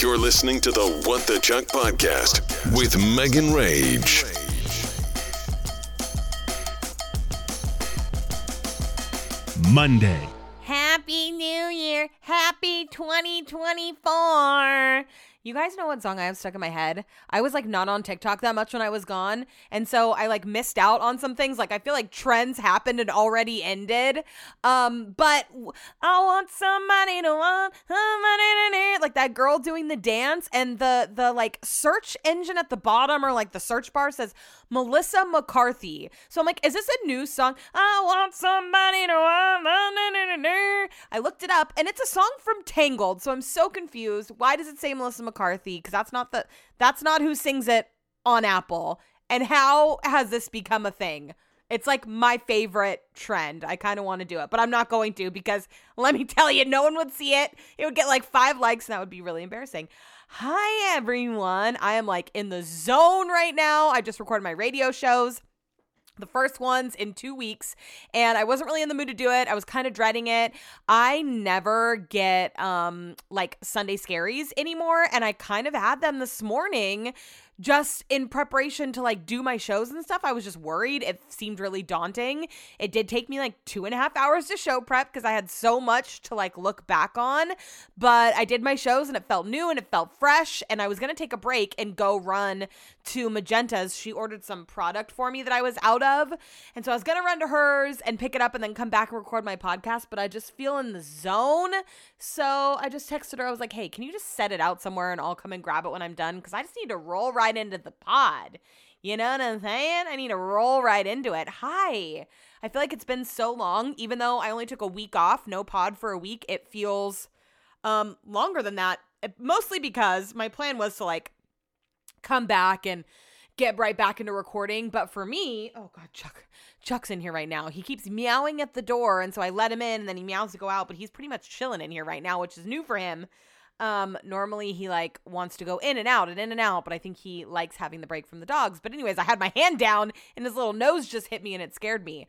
You're listening to the What the Chuck podcast with Megan Rage. Monday. Happy New Year. Happy 2024. You guys know what song I have stuck in my head? I was like not on TikTok that much when I was gone. And so I like missed out on some things. Like I feel like trends happened and already ended. Um, but I want somebody to want somebody to like that girl doing the dance and the the like search engine at the bottom or like the search bar says Melissa McCarthy. So I'm like, is this a new song? I want somebody to want. I looked it up and it's a song from Tangled. So I'm so confused. Why does it say Melissa McCarthy? McCarthy because that's not the that's not who sings it on Apple. And how has this become a thing? It's like my favorite trend. I kind of want to do it, but I'm not going to because let me tell you, no one would see it. It would get like five likes and that would be really embarrassing. Hi, everyone. I am like in the zone right now. I just recorded my radio shows the first ones in two weeks and i wasn't really in the mood to do it. I was kind of dreading it. I never get um like sunday scaries anymore and i kind of had them this morning just in preparation to like do my shows and stuff, I was just worried. It seemed really daunting. It did take me like two and a half hours to show prep because I had so much to like look back on. But I did my shows and it felt new and it felt fresh. And I was going to take a break and go run to Magenta's. She ordered some product for me that I was out of. And so I was going to run to hers and pick it up and then come back and record my podcast. But I just feel in the zone. So I just texted her. I was like, hey, can you just set it out somewhere and I'll come and grab it when I'm done? Because I just need to roll right into the pod. You know what I'm saying? I need to roll right into it. Hi. I feel like it's been so long, even though I only took a week off, no pod for a week, it feels um longer than that. Mostly because my plan was to like come back and get right back into recording. But for me, oh god, Chuck, Chuck's in here right now. He keeps meowing at the door, and so I let him in, and then he meows to go out. But he's pretty much chilling in here right now, which is new for him. Um, normally he like wants to go in and out and in and out, but I think he likes having the break from the dogs. But anyways, I had my hand down and his little nose just hit me and it scared me.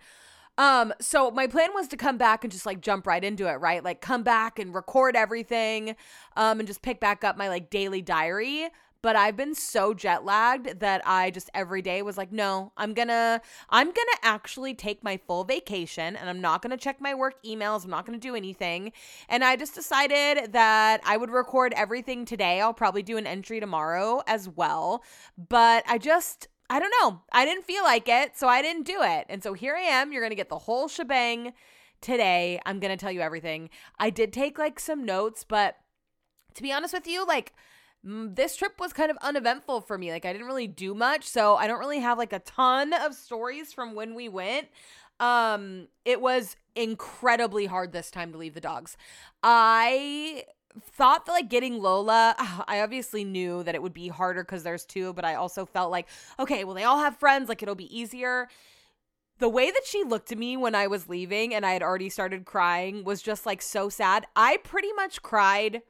Um, so my plan was to come back and just like jump right into it, right? Like come back and record everything, um, and just pick back up my like daily diary but I've been so jet lagged that I just every day was like, no, I'm gonna, I'm gonna actually take my full vacation and I'm not gonna check my work emails. I'm not gonna do anything. And I just decided that I would record everything today. I'll probably do an entry tomorrow as well. But I just, I don't know. I didn't feel like it, so I didn't do it. And so here I am. You're gonna get the whole shebang today. I'm gonna tell you everything. I did take like some notes, but to be honest with you, like, this trip was kind of uneventful for me. Like I didn't really do much, so I don't really have like a ton of stories from when we went. Um it was incredibly hard this time to leave the dogs. I thought that like getting Lola, I obviously knew that it would be harder cuz there's two, but I also felt like okay, well they all have friends, like it'll be easier. The way that she looked at me when I was leaving and I had already started crying was just like so sad. I pretty much cried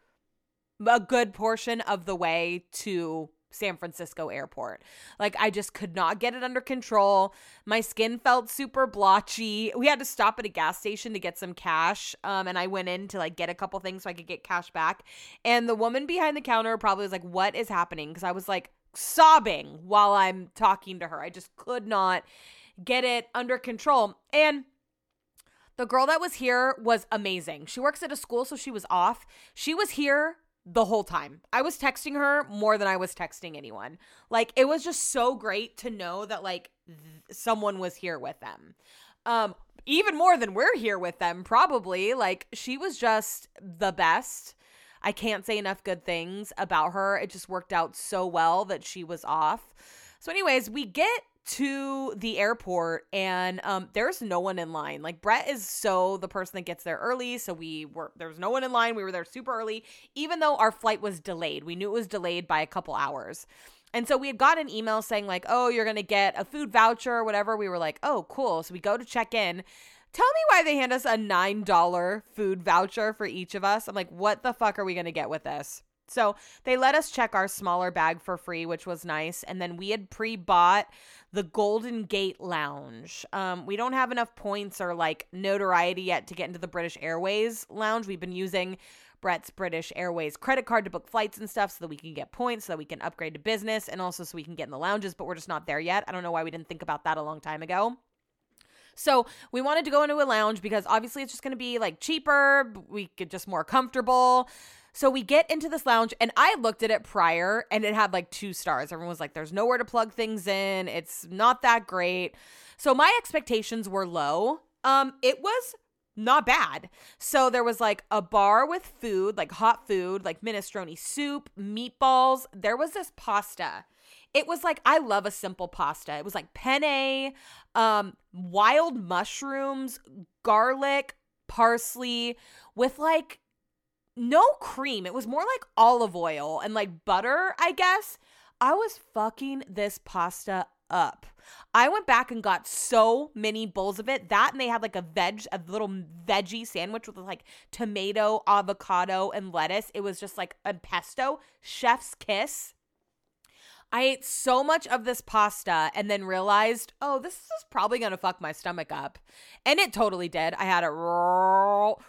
a good portion of the way to San Francisco airport. Like I just could not get it under control. My skin felt super blotchy. We had to stop at a gas station to get some cash. Um and I went in to like get a couple things so I could get cash back. And the woman behind the counter probably was like, "What is happening?" cuz I was like sobbing while I'm talking to her. I just could not get it under control. And the girl that was here was amazing. She works at a school so she was off. She was here the whole time. I was texting her more than I was texting anyone. Like it was just so great to know that like th- someone was here with them. Um even more than we're here with them probably. Like she was just the best. I can't say enough good things about her. It just worked out so well that she was off. So anyways, we get to the airport and um there's no one in line. Like Brett is so the person that gets there early, so we were there was no one in line. We were there super early even though our flight was delayed. We knew it was delayed by a couple hours. And so we had got an email saying like, "Oh, you're to get a food voucher or whatever." We were like, "Oh, cool." So we go to check in. Tell me why they hand us a $9 food voucher for each of us. I'm like, "What the fuck are we to get with this?" So they let us check our smaller bag for free, which was nice. And then we had pre bought the Golden Gate Lounge. Um, we don't have enough points or like notoriety yet to get into the British Airways Lounge. We've been using Brett's British Airways credit card to book flights and stuff so that we can get points, so that we can upgrade to business, and also so we can get in the lounges, but we're just not there yet. I don't know why we didn't think about that a long time ago. So we wanted to go into a lounge because obviously it's just going to be like cheaper. We get just more comfortable. So we get into this lounge and I looked at it prior and it had like two stars. Everyone was like, there's nowhere to plug things in. It's not that great. So my expectations were low. Um, it was not bad. So there was like a bar with food, like hot food, like minestrone soup, meatballs. There was this pasta. It was like I love a simple pasta. It was like penne, um, wild mushrooms, garlic, parsley with like no cream. It was more like olive oil and like butter, I guess. I was fucking this pasta up. I went back and got so many bowls of it. That and they had like a veg, a little veggie sandwich with like tomato, avocado, and lettuce. It was just like a pesto, chef's kiss. I ate so much of this pasta and then realized, oh, this is probably going to fuck my stomach up. And it totally did. I had roll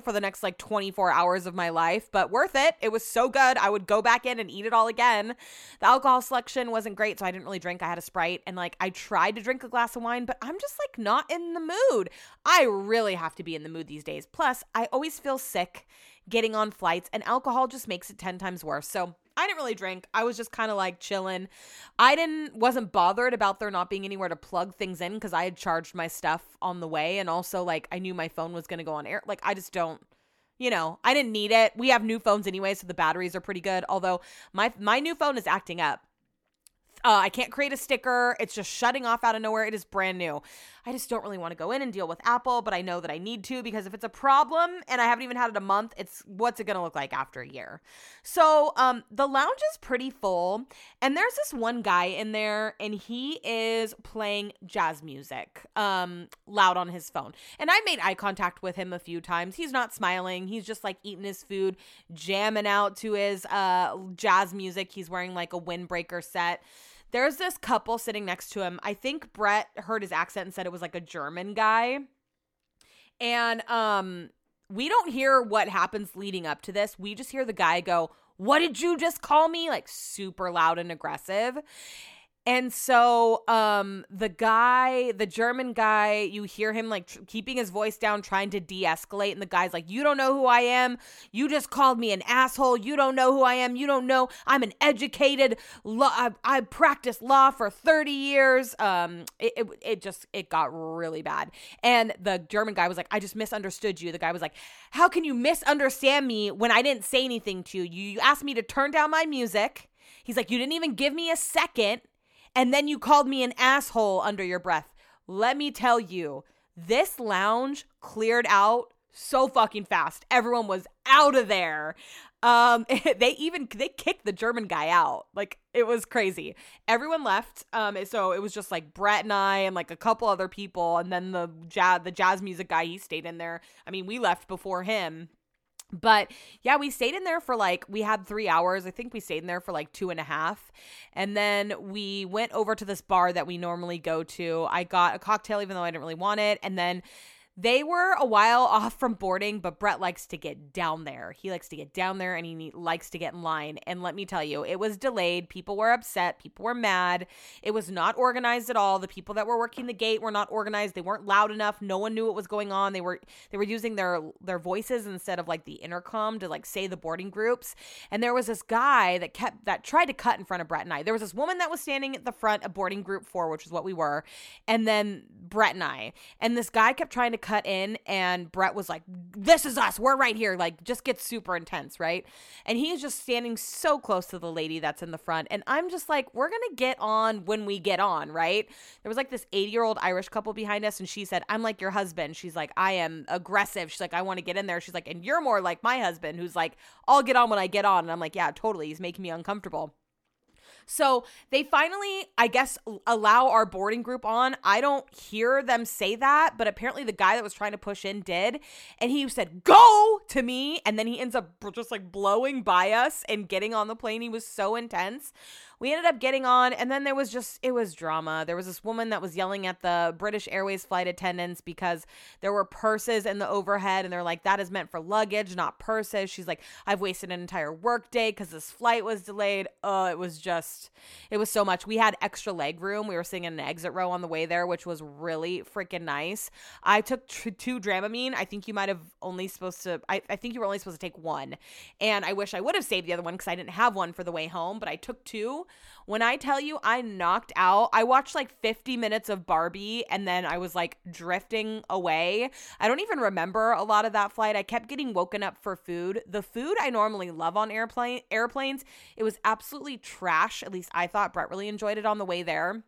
for the next like 24 hours of my life, but worth it. It was so good. I would go back in and eat it all again. The alcohol selection wasn't great, so I didn't really drink. I had a Sprite and like I tried to drink a glass of wine, but I'm just like not in the mood. I really have to be in the mood these days. Plus, I always feel sick getting on flights, and alcohol just makes it 10 times worse. So, I didn't really drink. I was just kind of like chilling. I didn't wasn't bothered about there not being anywhere to plug things in cuz I had charged my stuff on the way and also like I knew my phone was to go on air. Like I just don't you know, I didn't need it. We have new phones anyway, so the batteries are pretty good. Although my my new phone is acting up. Uh, I can't create a sticker. It's just shutting off out of nowhere. It is brand new. I just don't really want to go in and deal with Apple, but I know that I need to because if it's a problem and I haven't even had it a month, it's what's it going to look like after a year. So, um, the lounge is pretty full, and there's this one guy in there, and he is playing jazz music, um, loud on his phone. And I made eye contact with him a few times. He's not smiling. He's just like eating his food, jamming out to his uh jazz music. He's wearing like a windbreaker set there's this couple sitting next to him. I think Brett heard his accent and said it was like a German guy. And um we don't hear what happens leading up to this. We just hear the guy go, "What did you just call me?" like super loud and aggressive. And so um the guy, the German guy, you hear him like tr- keeping his voice down trying to de-escalate and the guy's like, "You don't know who I am. You just called me an asshole. You don't know who I am. You don't know I'm an educated law I, I practiced law for 30 years." Um it, it it just it got really bad. And the German guy was like, "I just misunderstood you." The guy was like, "How can you misunderstand me when I didn't say anything to you? You asked me to turn down my music." He's like, "You didn't even give me a second and then you called me an asshole under your breath. Let me tell you, this lounge cleared out so fucking fast. Everyone was out of there. Um, they even they kicked the German guy out. Like it was crazy. Everyone left. Um, so it was just like Brett and I and like a couple other people, and then the jazz the jazz music guy he stayed in there. I mean, we left before him. But yeah, we stayed in there for like, we had three hours. I think we stayed in there for like two and a half. And then we went over to this bar that we normally go to. I got a cocktail, even though I didn't really want it. And then they were a while off from boarding, but Brett likes to get down there. He likes to get down there and he likes to get in line. And let me tell you, it was delayed. People were upset. People were mad. It was not organized at all. The people that were working the gate were not organized. They weren't loud enough. No one knew what was going on. They were they were using their their voices instead of like the intercom to like say the boarding groups. And there was this guy that kept that tried to cut in front of Brett and I. There was this woman that was standing at the front of boarding group 4, which is what we were, and then Brett and I. And this guy kept trying to cut in and Brett was like, This is us. We're right here. Like, just gets super intense, right? And he's just standing so close to the lady that's in the front. And I'm just like, We're going to get on when we get on, right? There was like this 80 year old Irish couple behind us. And she said, I'm like your husband. She's like, I am aggressive. She's like, I want to get in there. She's like, And you're more like my husband, who's like, I'll get on when I get on. And I'm like, Yeah, totally. He's making me uncomfortable. So they finally, I guess, allow our boarding group on. I don't hear them say that, but apparently the guy that was trying to push in did. And he said, Go to me. And then he ends up just like blowing by us and getting on the plane. He was so intense. We ended up getting on, and then there was just, it was drama. There was this woman that was yelling at the British Airways flight attendants because there were purses in the overhead, and they're like, that is meant for luggage, not purses. She's like, I've wasted an entire workday because this flight was delayed. Oh, it was just, it was so much. We had extra leg room. We were sitting in an exit row on the way there, which was really freaking nice. I took t- two Dramamine. I think you might have only supposed to, I, I think you were only supposed to take one. And I wish I would have saved the other one because I didn't have one for the way home, but I took two. When I tell you I knocked out, I watched like 50 minutes of Barbie and then I was like drifting away. I don't even remember a lot of that flight. I kept getting woken up for food. The food I normally love on airplane airplanes, it was absolutely trash. At least I thought Brett really enjoyed it on the way there.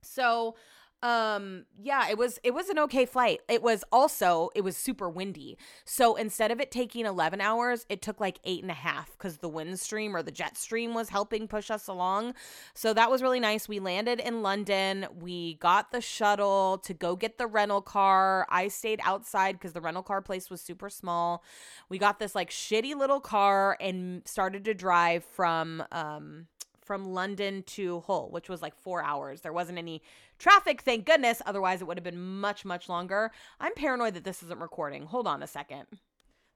So, um yeah it was it was an okay flight. It was also it was super windy. So instead of it taking 11 hours it took like eight and a half because the wind stream or the jet stream was helping push us along. So that was really nice. We landed in london. We got the shuttle to go get the rental car. I stayed outside because the rental car place was super small. We got this like shitty little car and started to drive from um from London to Hull, which was like four hours. There wasn't any traffic, thank goodness. Otherwise, it would have been much, much longer. I'm paranoid that this isn't recording. Hold on a second.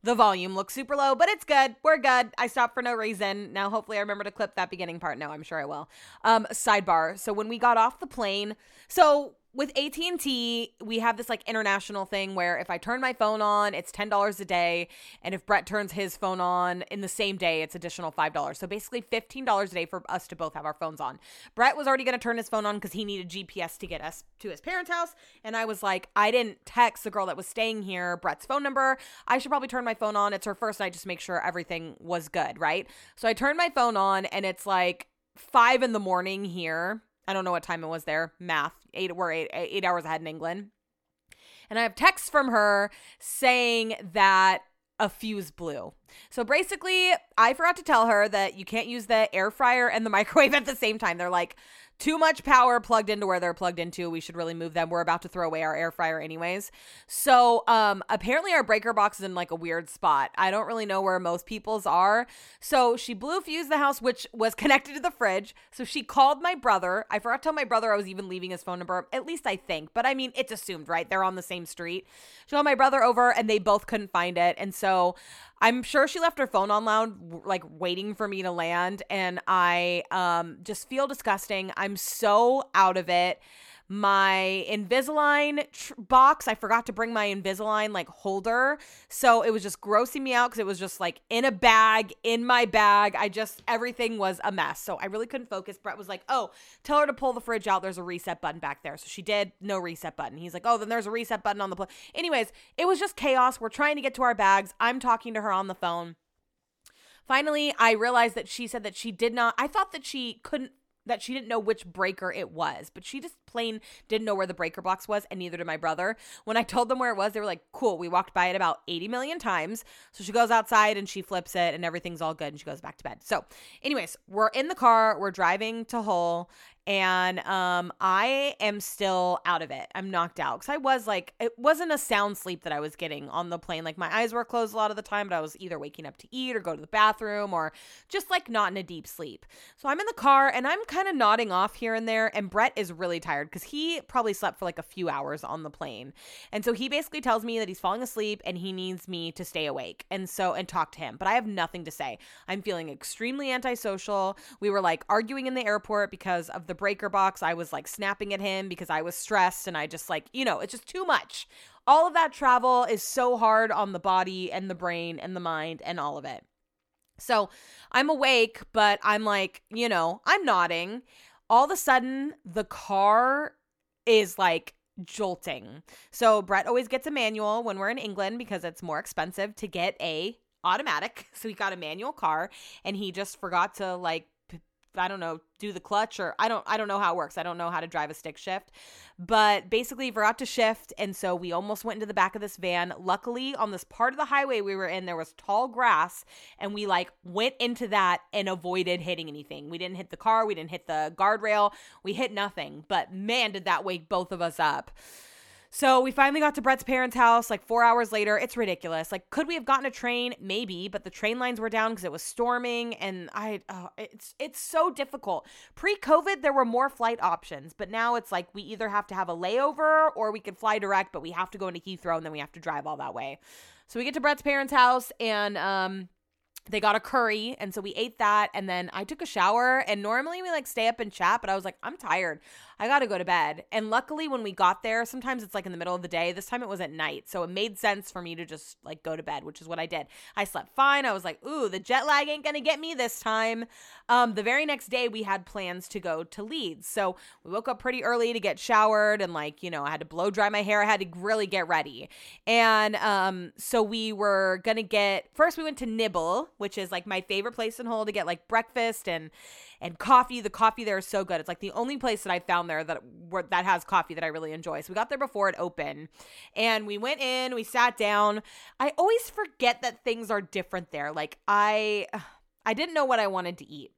The volume looks super low, but it's good. We're good. I stopped for no reason. Now, hopefully, I remember to clip that beginning part. No, I'm sure I will. Um, sidebar. So when we got off the plane, so with AT&T, we have this like international thing where if I turn my phone on, it's $10 a day, and if Brett turns his phone on in the same day, it's additional $5. So basically $15 a day for us to both have our phones on. Brett was already going to turn his phone on cuz he needed GPS to get us to his parents' house, and I was like, I didn't text the girl that was staying here Brett's phone number. I should probably turn my phone on. It's her first night just make sure everything was good, right? So I turned my phone on and it's like 5 in the morning here I don't know what time it was there. Math. Eight. We're eight eight hours ahead in England. And I have texts from her saying that a fuse blew. So basically, I forgot to tell her that you can't use the air fryer and the microwave at the same time. They're like too much power plugged into where they're plugged into. We should really move them. We're about to throw away our air fryer anyways. So, um apparently our breaker box is in like a weird spot. I don't really know where most people's are. So, she blew fuse the house which was connected to the fridge. So, she called my brother. I forgot to tell my brother I was even leaving his phone number. At least I think. But I mean, it's assumed, right? They're on the same street. She called my brother over and they both couldn't find it. And so, I'm sure she left her phone on loud, like waiting for me to land. And I um, just feel disgusting. I'm so out of it. My Invisalign tr- box, I forgot to bring my Invisalign like holder. So it was just grossing me out because it was just like in a bag, in my bag. I just, everything was a mess. So I really couldn't focus. Brett was like, oh, tell her to pull the fridge out. There's a reset button back there. So she did, no reset button. He's like, oh, then there's a reset button on the plate. Anyways, it was just chaos. We're trying to get to our bags. I'm talking to her on the phone. Finally, I realized that she said that she did not, I thought that she couldn't that she didn't know which breaker it was, but she just plain didn't know where the breaker box was, and neither did my brother. When I told them where it was, they were like, cool. We walked by it about 80 million times. So she goes outside and she flips it, and everything's all good, and she goes back to bed. So, anyways, we're in the car, we're driving to Hull, and um I am still out of it. I'm knocked out cuz I was like it wasn't a sound sleep that I was getting on the plane. Like my eyes were closed a lot of the time, but I was either waking up to eat or go to the bathroom or just like not in a deep sleep. So I'm in the car and I'm kind of nodding off here and there and Brett is really tired cuz he probably slept for like a few hours on the plane. And so he basically tells me that he's falling asleep and he needs me to stay awake. And so and talk to him, but I have nothing to say. I'm feeling extremely antisocial. We were like arguing in the airport because of the the breaker box. I was like snapping at him because I was stressed and I just like, you know, it's just too much. All of that travel is so hard on the body and the brain and the mind and all of it. So I'm awake, but I'm like, you know, I'm nodding. All of a sudden, the car is like jolting. So Brett always gets a manual when we're in England because it's more expensive to get a automatic. So he got a manual car and he just forgot to like I don't know, do the clutch or I don't I don't know how it works. I don't know how to drive a stick shift. But basically we're out to shift and so we almost went into the back of this van. Luckily on this part of the highway we were in there was tall grass and we like went into that and avoided hitting anything. We didn't hit the car, we didn't hit the guardrail, we hit nothing. But man did that wake both of us up. So we finally got to Brett's parents' house like four hours later. It's ridiculous. Like, could we have gotten a train? Maybe, but the train lines were down because it was storming, and I, oh, it's it's so difficult. Pre-COVID, there were more flight options, but now it's like we either have to have a layover or we could fly direct, but we have to go into Heathrow and then we have to drive all that way. So we get to Brett's parents' house, and um, they got a curry and so we ate that and then i took a shower and normally we like stay up and chat but i was like i'm tired i gotta go to bed. And luckily when we got there sometimes it's like in the middle of the day. This time it was at night. So it made sense for me to just like go to bed which is what i did. I slept fine. I was like ooh the jet lag ain't gonna get me this time. Um, the very next day we had plans to go to leeds. So we woke up pretty early to get showered and like you know i had to blow dry my hair. I had to really get ready. And um, so we were gonna get first we went to nibble which is like my favorite place in Hull to get like breakfast and and coffee. The coffee there is so good. It's like the only place that I found there that where, that has coffee that I really enjoy. So we got there before it opened, and we went in. We sat down. I always forget that things are different there. Like I, I didn't know what I wanted to eat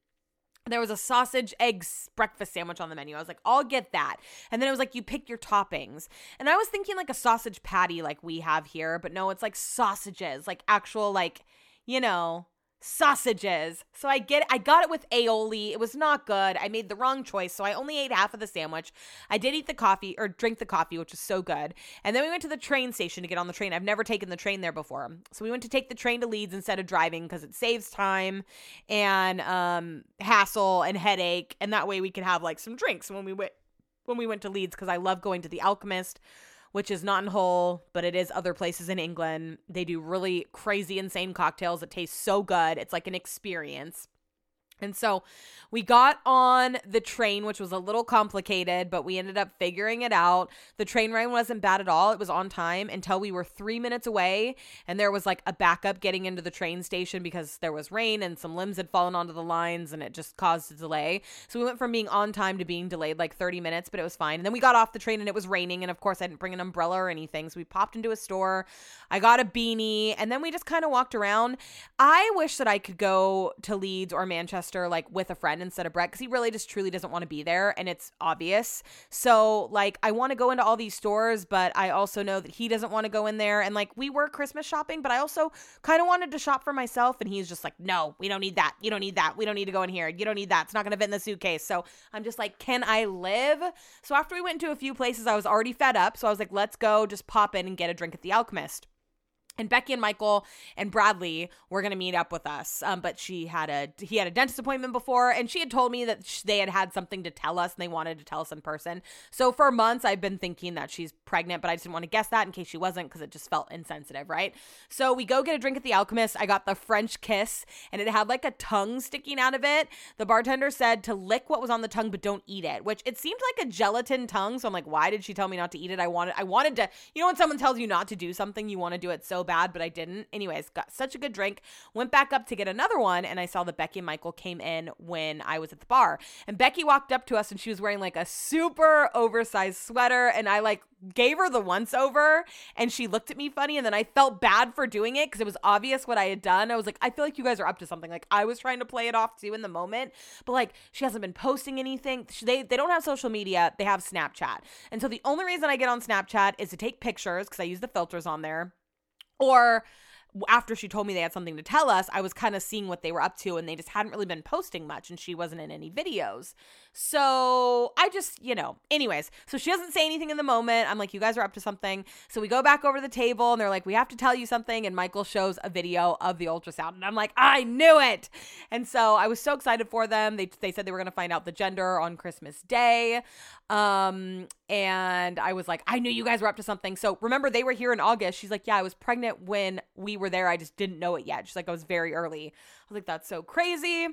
there was a sausage eggs breakfast sandwich on the menu. I was like, I'll get that. And then it was like, you pick your toppings. And I was thinking like a sausage patty like we have here, but no, it's like sausages, like actual, like, you know, sausages. So I get I got it with aioli. It was not good. I made the wrong choice, so I only ate half of the sandwich. I did eat the coffee or drink the coffee, which was so good. And then we went to the train station to get on the train. I've never taken the train there before. So we went to take the train to Leeds instead of driving because it saves time and um hassle and headache and that way we could have like some drinks when we went when we went to Leeds because I love going to the Alchemist which is not in Hull, but it is other places in England. They do really crazy, insane cocktails that taste so good. It's like an experience. And so we got on the train, which was a little complicated, but we ended up figuring it out. The train ride wasn't bad at all. It was on time until we were three minutes away, and there was like a backup getting into the train station because there was rain and some limbs had fallen onto the lines and it just caused a delay. So we went from being on time to being delayed like 30 minutes, but it was fine. And then we got off the train and it was raining. And of course, I didn't bring an umbrella or anything. So we popped into a store. I got a beanie, and then we just kind of walked around. I wish that I could go to Leeds or Manchester Manchester like with a friend instead of Brett because he really just truly doesn't want to be there and it's obvious. So like I want to go into all these stores, but I also know that he doesn't want to go in there. And like we were Christmas shopping, but I also kind of wanted to shop for myself. And he's just like, no, we don't need that. You don't need that. We don't need to go in here. You don't need that. It's not going to fit in the suitcase. So I'm just like, can I live? So after we went to a few places, I was already fed up. So I was like, let's go just pop in and get a drink at the Alchemist and Becky and Michael and Bradley were going to meet up with us. Um, but she had a he had a dentist appointment before, and she had told me that they had had something to tell us, and they wanted to tell us in person. So for months, I've been thinking that she's pregnant, but I just didn't want to guess that in case she wasn't because it just felt insensitive, right? So we go get a drink at the Alchemist. I got the French kiss, and it had like a tongue sticking out of it. The bartender said to lick what was on the tongue, but don't eat it, which it seemed like a gelatin tongue. So I'm like, why did she tell me not to eat it? I wanted I wanted to, you know, when someone tells you not to do something, you want to do it so bad, but I didn't. Anyways, got such a good drink. Went back up to get another one, and I saw that Becky and Michael came in when I was at the bar. And Becky walked up to us, and she was wearing like a super oversized sweater, and I like gave her the once over and she looked at me funny and then I felt bad for doing it because it was obvious what I had done. I was like, I feel like you guys are up to something. Like I was trying to play it off too in the moment, but like she hasn't been posting anything. They they don't have social media, they have Snapchat. And so the only reason I get on Snapchat is to take pictures because I use the filters on there or after she told me they had something to tell us, I was kind of seeing what they were up to and they just hadn't really been posting much and she wasn't in any videos. So I just, you know, anyways, so she doesn't say anything in the moment. I'm like, you guys are up to something. So we go back over to the table and they're like, we have to tell you something. And Michael shows a video of the ultrasound. And I'm like, I knew it. And so I was so excited for them. They, they said they were going to find out the gender on Christmas Day. Um, and I was like, I knew you guys were up to something. So remember, they were here in August. She's like, Yeah, I was pregnant when we were there. I just didn't know it yet. She's like, I was very early. I was like, That's so crazy.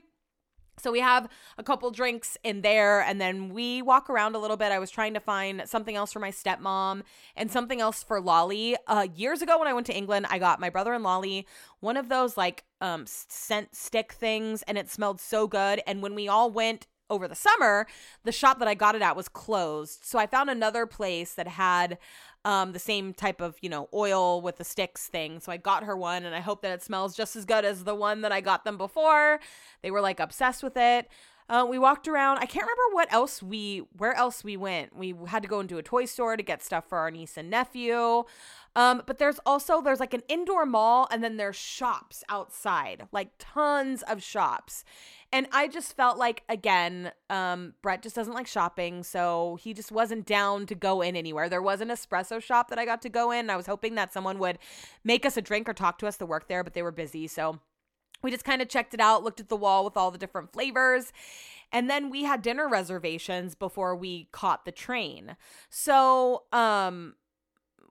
So we have a couple drinks in there and then we walk around a little bit. I was trying to find something else for my stepmom and something else for Lolly. Uh, years ago when I went to England, I got my brother and Lolly one of those like um scent stick things and it smelled so good and when we all went over the summer, the shop that I got it at was closed. So I found another place that had um, the same type of, you know, oil with the sticks thing. So I got her one and I hope that it smells just as good as the one that I got them before. They were like obsessed with it. Uh, we walked around. I can't remember what else we, where else we went. We had to go into a toy store to get stuff for our niece and nephew. Um, but there's also there's like an indoor mall, and then there's shops outside, like tons of shops. And I just felt like again, um, Brett just doesn't like shopping, so he just wasn't down to go in anywhere. There was an espresso shop that I got to go in. I was hoping that someone would make us a drink or talk to us to work there, but they were busy, so we just kind of checked it out, looked at the wall with all the different flavors. And then we had dinner reservations before we caught the train. So, um,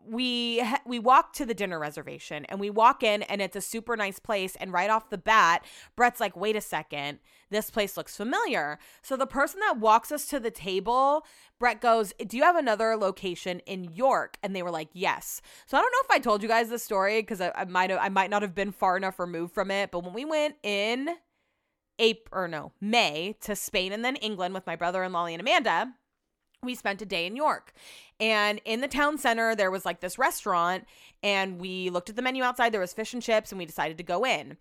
we we walk to the dinner reservation and we walk in and it's a super nice place. And right off the bat Brett's like wait a second. This place looks familiar. So the person that walks us to the table Brett goes do you have another location in York? And they were like yes. So I don't know if I told you guys the story because I, I might have I might not have been far enough removed from it. But when we went in April or no May to Spain and then England with my brother and Lolly and Amanda we spent a day in York. And in the town center, there was like this restaurant, and we looked at the menu outside. There was fish and chips, and we decided to go in.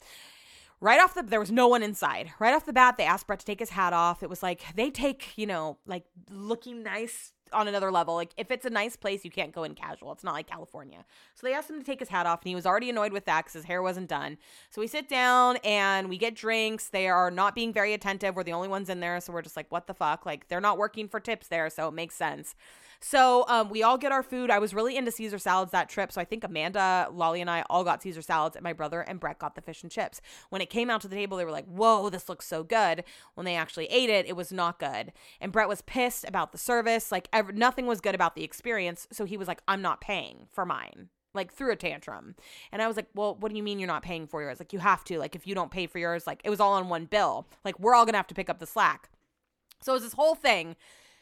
Right off the, there was no one inside. Right off the bat, they asked Brett to take his hat off. It was like they take, you know, like looking nice on another level. Like if it's a nice place, you can't go in casual. It's not like California. So they asked him to take his hat off, and he was already annoyed with that because his hair wasn't done. So we sit down and we get drinks. They are not being very attentive. We're the only ones in there, so we're just like, what the fuck? Like they're not working for tips there, so it makes sense. So um, we all get our food. I was really into Caesar salads that trip. So I think Amanda, Lolly, and I all got Caesar salads, and my brother and Brett got the fish and chips. When it came out to the table, they were like, whoa, this looks so good. When they actually ate it, it was not good. And Brett was pissed about the service. Like, ever, nothing was good about the experience. So he was like, I'm not paying for mine like threw a tantrum. And I was like, "Well, what do you mean you're not paying for yours? Like you have to. Like if you don't pay for yours, like it was all on one bill. Like we're all going to have to pick up the slack." So it was this whole thing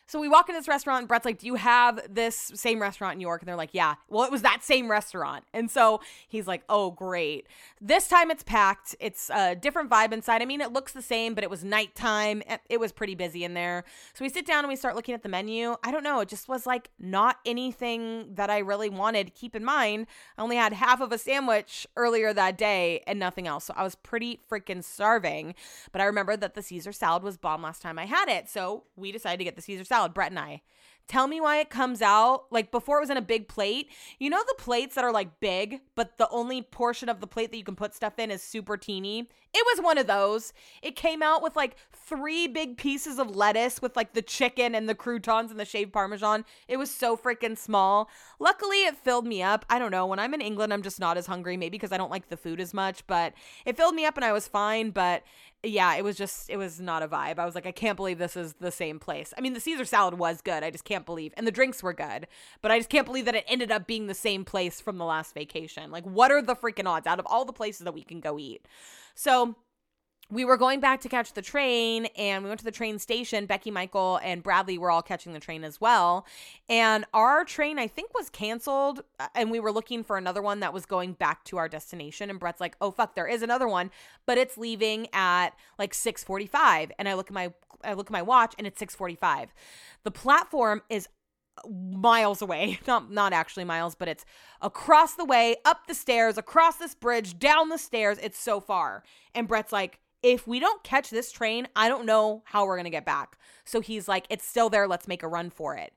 so we walk in this restaurant, and Brett's like, Do you have this same restaurant in New York? And they're like, Yeah. Well, it was that same restaurant. And so he's like, Oh, great. This time it's packed. It's a different vibe inside. I mean, it looks the same, but it was nighttime. Eh, it was pretty busy in there. So we sit down and we start looking at the menu. I don't know. It just was like not anything that I really wanted. Keep in mind, I only had half of a sandwich earlier that day and nothing else. So I was pretty freaking starving. But I remember that the Caesar salad was bomb last time I had it. So we decided to get the Caesar salad salad, Brett and I. Tell me why it comes out like before it was in a big plate. You know the plates that are like big, but the only portion of the plate that you can put stuff in is super teeny? It was one of those. It came out with like three big pieces of lettuce with like the chicken and the croutons and the shaved parmesan. It was so freaking small. Luckily, it filled me up. I don't know. When I'm in England, I'm just not as hungry, maybe because I don't like the food as much, but it filled me up and I was fine. But yeah, it was just it was not a vibe. I was like, I can't believe this is the same place. I mean, the Caesar salad was good. I just can't believe, and the drinks were good, but I just can't believe that it ended up being the same place from the last vacation. Like, what are the freaking odds out of all the places that we can go eat? So we were going back to catch the train and we went to the train station. Becky, Michael, and Bradley were all catching the train as well. And our train, I think, was canceled. Uh, and we were looking for another one that was going back to our destination. And Brett's like, oh, fuck, there is another one, but it's leaving at like 645. And I look at my I look at my watch and it's 645. The platform is miles away not not actually miles but it's across the way up the stairs across this bridge down the stairs it's so far and brett's like if we don't catch this train, I don't know how we're going to get back. So he's like, it's still there. Let's make a run for it.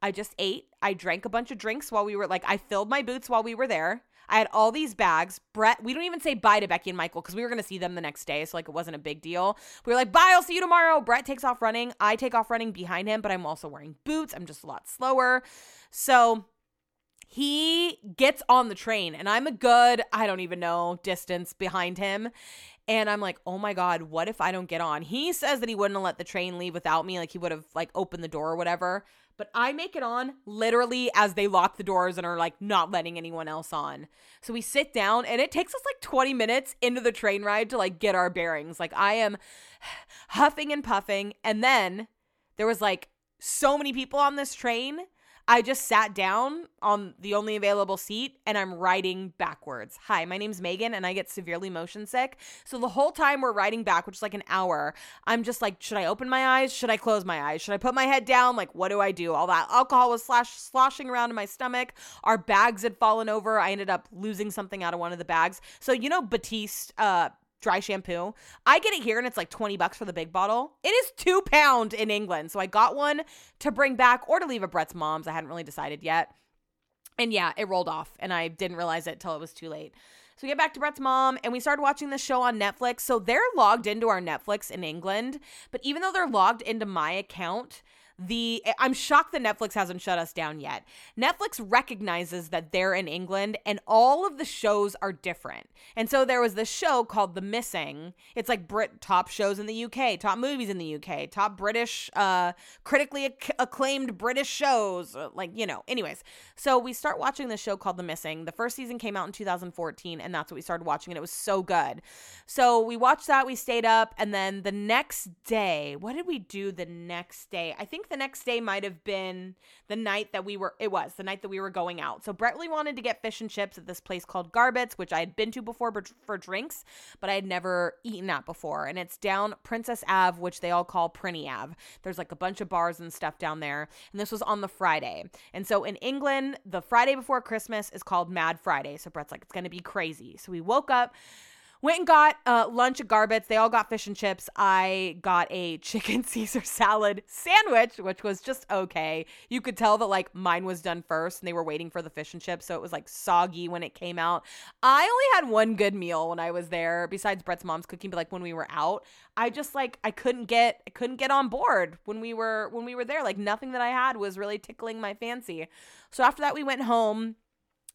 I just ate. I drank a bunch of drinks while we were like, I filled my boots while we were there. I had all these bags. Brett, we don't even say bye to Becky and Michael because we were going to see them the next day. So, like, it wasn't a big deal. We were like, bye, I'll see you tomorrow. Brett takes off running. I take off running behind him, but I'm also wearing boots. I'm just a lot slower. So, he gets on the train, and I'm a good, I don't even know, distance behind him. And I'm like, oh my God, what if I don't get on? He says that he wouldn't have let the train leave without me. Like he would have like opened the door or whatever. But I make it on literally as they lock the doors and are like not letting anyone else on. So we sit down and it takes us like 20 minutes into the train ride to like get our bearings. Like I am huffing and puffing. And then there was like so many people on this train I just sat down on the only available seat and I'm riding backwards. Hi, my name's Megan and I get severely motion sick. So the whole time we're riding back, which is like an hour, I'm just like, should I open my eyes? Should I close my eyes? Should I put my head down? Like, what do I do? All that alcohol was slash sloshing around in my stomach. Our bags had fallen over. I ended up losing something out of one of the bags. So, you know, Batiste, uh, dry shampoo. I get it here and it's like 20 bucks for the big bottle. It is two pound in England. So I got one to bring back or to leave at Brett's mom's. I hadn't really decided yet. And yeah, it rolled off and I didn't realize it till it was too late. So we get back to Brett's mom and we started watching the show on Netflix. So they're logged into our Netflix in England, but even though they're logged into my account, the I'm shocked that Netflix hasn't shut us down yet. Netflix recognizes that they're in England and all of the shows are different. And so there was this show called The Missing. It's like Brit top shows in the UK, top movies in the UK, top British uh critically acc- acclaimed British shows, uh, like, you know. Anyways, so we start watching this show called The Missing. The first season came out in 2014 and that's what we started watching and it was so good. So we watched that, we stayed up and then the next day, what did we do the next day? I think think the next day might have been the night that we were, it was the night that we were going out. So Brett wanted to get fish and chips at this place called Garbets, which I had been to before for drinks, but I had never eaten that before. And it's down Princess Ave, which they all call Prinny Ave. There's like a bunch of bars and stuff down there. And this was on the Friday. And so in England, the Friday before Christmas is called Mad Friday. So Brett's like, it's going to be crazy. So we woke up Went and got uh, lunch at Garbets. They all got fish and chips. I got a chicken Caesar salad sandwich, which was just okay. You could tell that like mine was done first and they were waiting for the fish and chips. So it was like soggy when it came out. I only had one good meal when I was there, besides Brett's mom's cooking, but like when we were out, I just like I couldn't get I couldn't get on board when we were when we were there. Like nothing that I had was really tickling my fancy. So after that we went home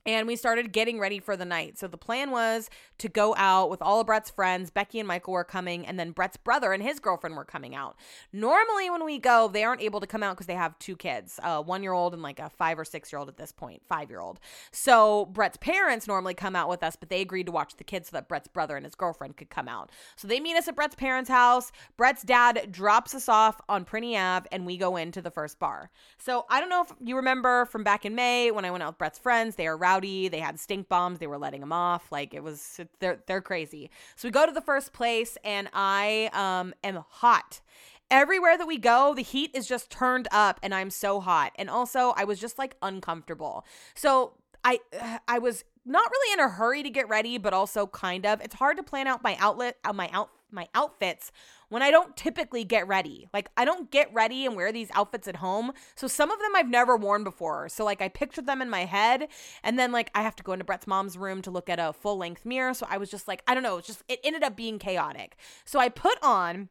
and we started getting ready for the night. So the plan was to go out with all of Brett's friends. Becky and Michael were coming, and then Brett's brother and his girlfriend were coming out. Normally, when we go, they aren't able to come out because they have two kids a one year old and like a five or six year old at this point, five year old. So Brett's parents normally come out with us, but they agreed to watch the kids so that Brett's brother and his girlfriend could come out. So they meet us at Brett's parents' house. Brett's dad drops us off on Prinny Ave, and we go into the first bar. So I don't know if you remember from back in May when I went out with Brett's friends, they are rowdy. They had stink bombs. They were letting them off. Like it was, they're they're crazy. So we go to the first place, and I um am hot. Everywhere that we go, the heat is just turned up, and I'm so hot. And also, I was just like uncomfortable. So I I was not really in a hurry to get ready, but also kind of. It's hard to plan out my outlet, uh, my out my outfits when I don't typically get ready. Like I don't get ready and wear these outfits at home. So some of them I've never worn before. So like I pictured them in my head and then like I have to go into Brett's mom's room to look at a full length mirror. So I was just like, I don't know, it's just it ended up being chaotic. So I put on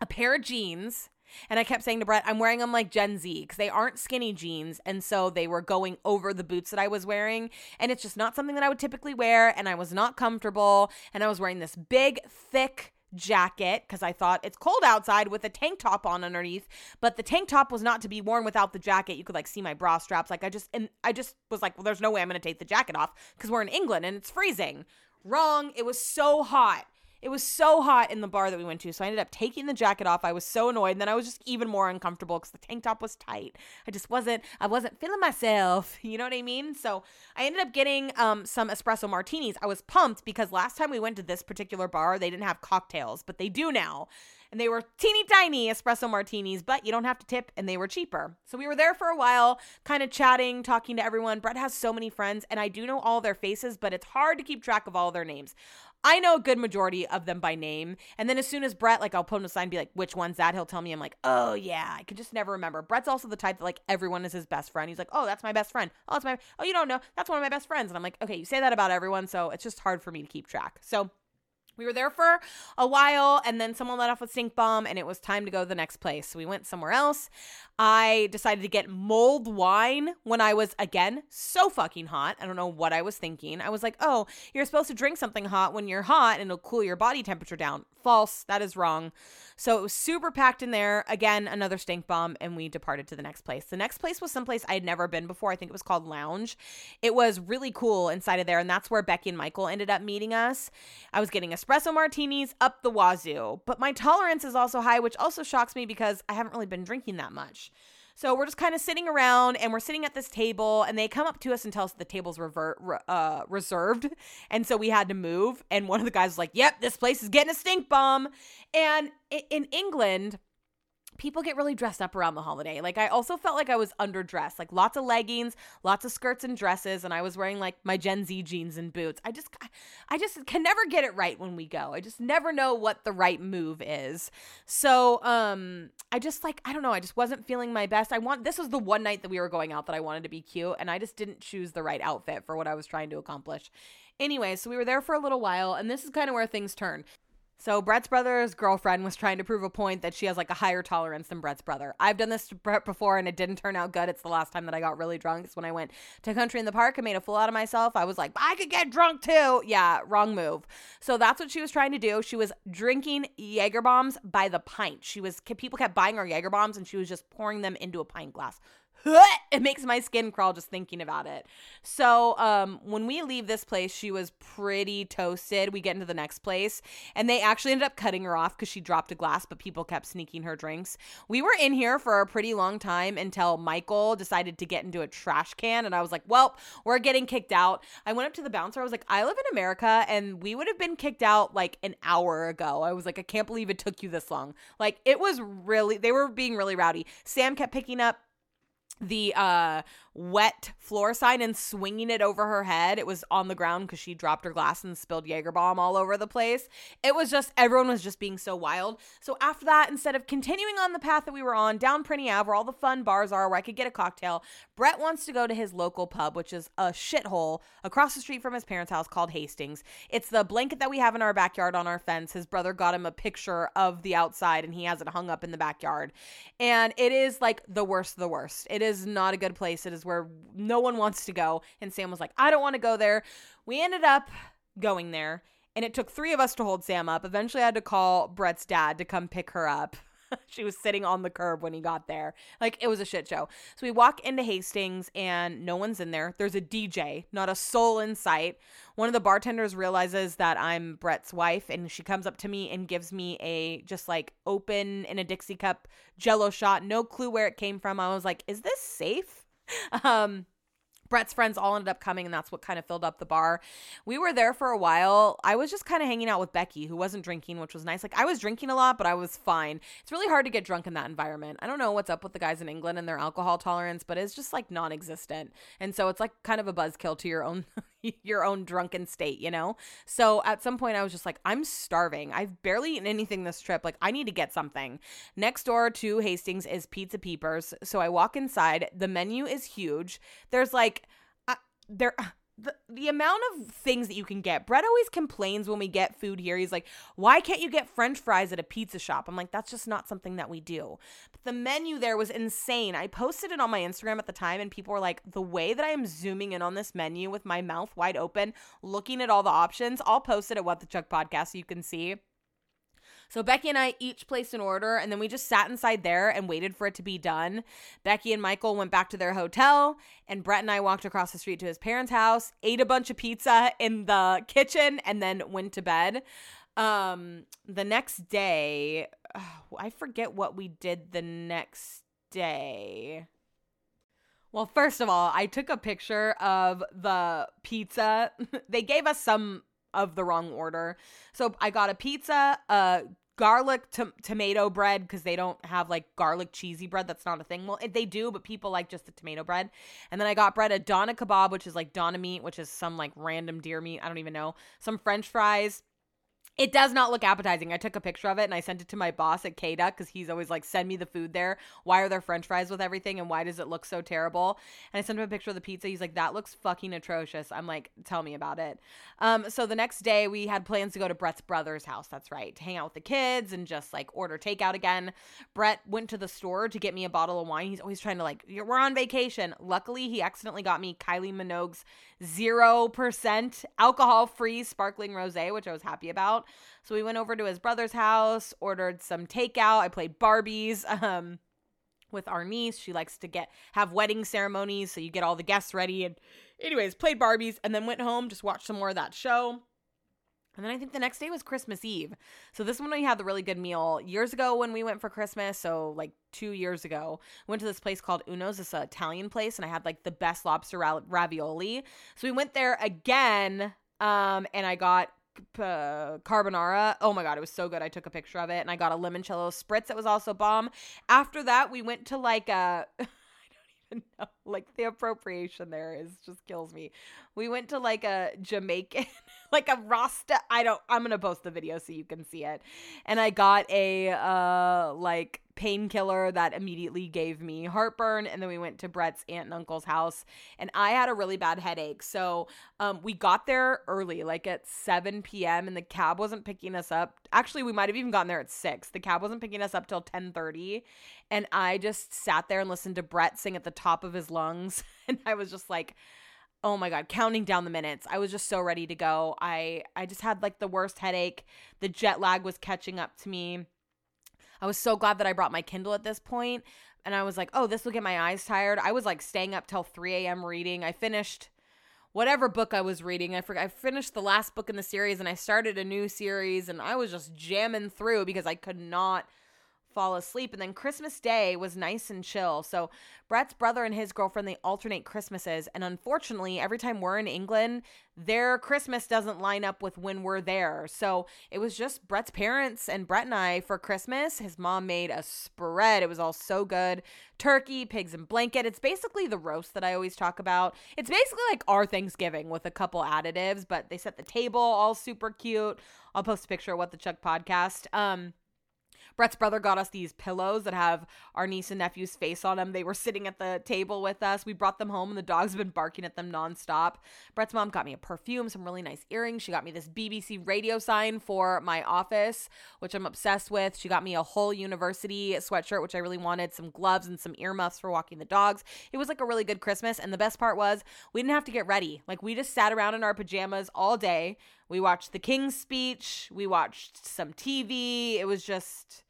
a pair of jeans and I kept saying to Brett, I'm wearing them like Gen Z because they aren't skinny jeans. And so they were going over the boots that I was wearing. And it's just not something that I would typically wear. And I was not comfortable. And I was wearing this big, thick, jacket because I thought it's cold outside with a tank top on underneath. But the tank top was not to be worn without the jacket. You could like see my bra straps. Like I just and I just was like, well, there's no way I'm gonna take the jacket off because we're in England and it's freezing. Wrong. It was so hot. It was so hot in the bar that we went to, so I ended up taking the jacket off. I was so annoyed, and then I was just even more uncomfortable because the tank top was tight. I just wasn't, I wasn't feeling myself. You know what I mean? So I ended up getting um, some espresso martinis. I was pumped because last time we went to this particular bar, they didn't have cocktails, but they do now and they were teeny tiny espresso martinis, but you don't have to tip and they were cheaper. So we were there for a while, kind of chatting, talking to everyone. Brett has so many friends, and I do know all their faces, but it's hard to keep track of all their names. I know a good majority of them by name. And then as soon as Brett, like, I'll put him aside and be like, which one's that? He'll tell me, I'm like, oh, yeah. I can just never remember. Brett's also the type that, like, everyone is his best friend. He's like, oh, that's my best friend. Oh, that's my, oh, you don't know. That's one of my best friends. And I'm like, okay, you say that about everyone. So it's just hard for me to keep track. So we were there for a while and then someone let off a stink bomb and it was time to go to the next place. So we went somewhere else. I decided to get mulled wine when I was again so fucking hot. I don't know what I was thinking. I was like, "Oh, you're supposed to drink something hot when you're hot and it'll cool your body temperature down." False. That is wrong. So it was super packed in there. Again, another stink bomb, and we departed to the next place. The next place was someplace I had never been before. I think it was called Lounge. It was really cool inside of there, and that's where Becky and Michael ended up meeting us. I was getting espresso martinis up the wazoo, but my tolerance is also high, which also shocks me because I haven't really been drinking that much. So we're just kind of sitting around and we're sitting at this table and they come up to us and tell us the table's revert, uh, reserved. And so we had to move. And one of the guys was like, yep, this place is getting a stink bomb. And in England, people get really dressed up around the holiday. Like I also felt like I was underdressed, like lots of leggings, lots of skirts and dresses, and I was wearing like my Gen Z jeans and boots. I just I just can never get it right when we go. I just never know what the right move is. So um I just like I don't know, I just wasn't feeling my best. I want this was the one night that we were going out that I wanted to be cute, and I just didn't choose the right outfit for what I was trying to accomplish. Anyway, so we were there for a little while, and this is kind of where things turn. So Brett's brother's girlfriend was trying to prove a point that she has like a higher tolerance than Brett's brother. I've done this to Brett before and it didn't turn out good. It's the last time that I got really drunk. It's when I went to country in the park and made a fool out of myself. I was like, I could get drunk too. Yeah, wrong move. So that's what she was trying to do. She was drinking Jaeger bombs by the pint. She was people kept buying her Jaeger bombs and she was just pouring them into a pint glass. It makes my skin crawl just thinking about it. So, um, when we leave this place, she was pretty toasted. We get into the next place, and they actually ended up cutting her off because she dropped a glass, but people kept sneaking her drinks. We were in here for a pretty long time until Michael decided to get into a trash can, and I was like, "Well, we're getting kicked out." I went up to the bouncer. I was like, "I live in America, and we would have been kicked out like an hour ago." I was like, "I can't believe it took you this long." Like, it was really they were being really rowdy. Sam kept picking up the uh wet floor sign and swinging it over her head. It was on the ground because she dropped her glass and spilled Jaeger bomb all over the place. It was just everyone was just being so wild. So after that, instead of continuing on the path that we were on down Prinny Ave, where all the fun bars are, where I could get a cocktail, Brett wants to go to his local pub, which is a shithole across the street from his parents' house called Hastings. It's the blanket that we have in our backyard on our fence. His brother got him a picture of the outside and he has it hung up in the backyard. And it is like the worst of the worst. It is not a good place. It is where no one wants to go. And Sam was like, I don't want to go there. We ended up going there, and it took three of us to hold Sam up. Eventually, I had to call Brett's dad to come pick her up. she was sitting on the curb when he got there. Like it was a shit show. So we walk into Hastings and no one's in there. There's a DJ, not a soul in sight. One of the bartenders realizes that I'm Brett's wife and she comes up to me and gives me a just like open in a Dixie cup jello shot. No clue where it came from. I was like, "Is this safe?" Um, Brett's friends all ended up coming, and that's what kind of filled up the bar. We were there for a while. I was just kind of hanging out with Becky, who wasn't drinking, which was nice. Like, I was drinking a lot, but I was fine. It's really hard to get drunk in that environment. I don't know what's up with the guys in England and their alcohol tolerance, but it's just like non existent. And so it's like kind of a buzzkill to your own. your own drunken state, you know? So at some point I was just like, I'm starving. I've barely eaten anything this trip. Like, I need to get something. Next door to Hastings is Pizza Peepers. So I walk inside. The menu is huge. There's like, uh, there the, the amount of things that you can get. Brett always complains when we get food here. He's like, why can't you get french fries at a pizza shop? I'm like, that's just not something that we do. But the menu there was insane. I posted it on my Instagram at the time, and people were like, the way that I am zooming in on this menu with my mouth wide open, looking at all the options, I'll post it at What the Chuck podcast so you can see. So Becky and I each placed an order and then we just sat inside there and waited for it to be done. Becky and Michael went back to their hotel and Brett and I walked across the street to his parents' house, ate a bunch of pizza in the kitchen and then went to bed. Um the next day, oh, I forget what we did the next day. Well, first of all, I took a picture of the pizza. they gave us some of the wrong order. So I got a pizza, a garlic to- tomato bread because they don't have like garlic cheesy bread. That's not a thing. Well, they do, but people like just the tomato bread. And then I got bread a doner kebab, which is like doner meat, which is some like random deer meat. I don't even know. Some French fries it does not look appetizing. I took a picture of it and I sent it to my boss at K Duck because he's always like, send me the food there. Why are there french fries with everything and why does it look so terrible? And I sent him a picture of the pizza. He's like, that looks fucking atrocious. I'm like, tell me about it. Um, so the next day we had plans to go to Brett's brother's house. That's right. To hang out with the kids and just like order takeout again. Brett went to the store to get me a bottle of wine. He's always trying to like, we're on vacation. Luckily, he accidentally got me Kylie Minogue's 0% alcohol free sparkling rose, which I was happy about. So we went over to his brother's house, ordered some takeout. I played Barbies. Um, with our niece. She likes to get have wedding ceremonies, so you get all the guests ready. And anyways, played Barbies and then went home, just watched some more of that show. And then I think the next day was Christmas Eve. So this one we had the really good meal. Years ago when we went for Christmas, so like two years ago, went to this place called Uno's. It's an Italian place, and I had like the best lobster ravioli. So we went there again, um, and I got uh, carbonara. Oh my god, it was so good. I took a picture of it and I got a limoncello spritz that was also bomb. After that, we went to like a I don't even know. Like the appropriation there is just kills me. We went to like a Jamaican like a Rasta. I don't I'm to post the video so you can see it. And I got a uh like painkiller that immediately gave me heartburn and then we went to Brett's aunt and uncle's house and I had a really bad headache. So um we got there early like at 7 p.m. and the cab wasn't picking us up. Actually, we might have even gotten there at 6. The cab wasn't picking us up till 10:30 and I just sat there and listened to Brett sing at the top of his lungs and I was just like oh my god counting down the minutes i was just so ready to go i i just had like the worst headache the jet lag was catching up to me I was so glad that I brought my Kindle at this point, and I was like, oh, this will get my eyes tired. I was like staying up till 3 a.m. reading. I finished whatever book I was reading. I forgot I finished the last book in the series and I started a new series and I was just jamming through because I could not fall asleep. And then Christmas Day was nice and chill. So Brett's brother and his girlfriend, they alternate Christmases. And unfortunately, every time we're in England, their Christmas doesn't line up with when we're there. So it was just Brett's parents and Brett and I for Christmas. His mom made a spread. It was all so good. Turkey, pigs and blanket. It's basically the roast that I always talk about. It's basically like our Thanksgiving with a couple additives, but they set the table all super cute. I'll post a picture of what the Chuck podcast. Um Brett's brother got us these pillows that have our niece and nephew's face on them. They were sitting at the table with us. We brought them home and the dogs have been barking at them nonstop. Brett's mom got me a perfume, some really nice earrings. She got me this BBC radio sign for my office, which I'm obsessed with. She got me a whole University sweatshirt, which I really wanted, some gloves and some earmuffs for walking the dogs. It was like a really good Christmas. And the best part was we didn't have to get ready. Like we just sat around in our pajamas all day. We watched the King's speech. We watched some TV. It was just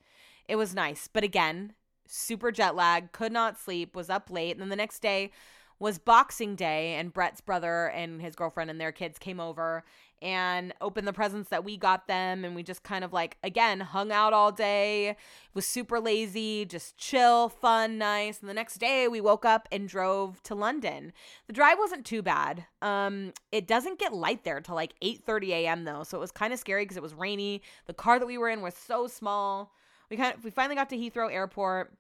it was nice. But again, super jet lag, could not sleep, was up late. And then the next day was Boxing Day, and Brett's brother and his girlfriend and their kids came over and opened the presents that we got them. And we just kind of like, again, hung out all day, was super lazy, just chill, fun, nice. And the next day we woke up and drove to London. The drive wasn't too bad. Um, it doesn't get light there till like 8 30 a.m. though. So it was kind of scary because it was rainy. The car that we were in was so small we kind of we finally got to Heathrow Airport.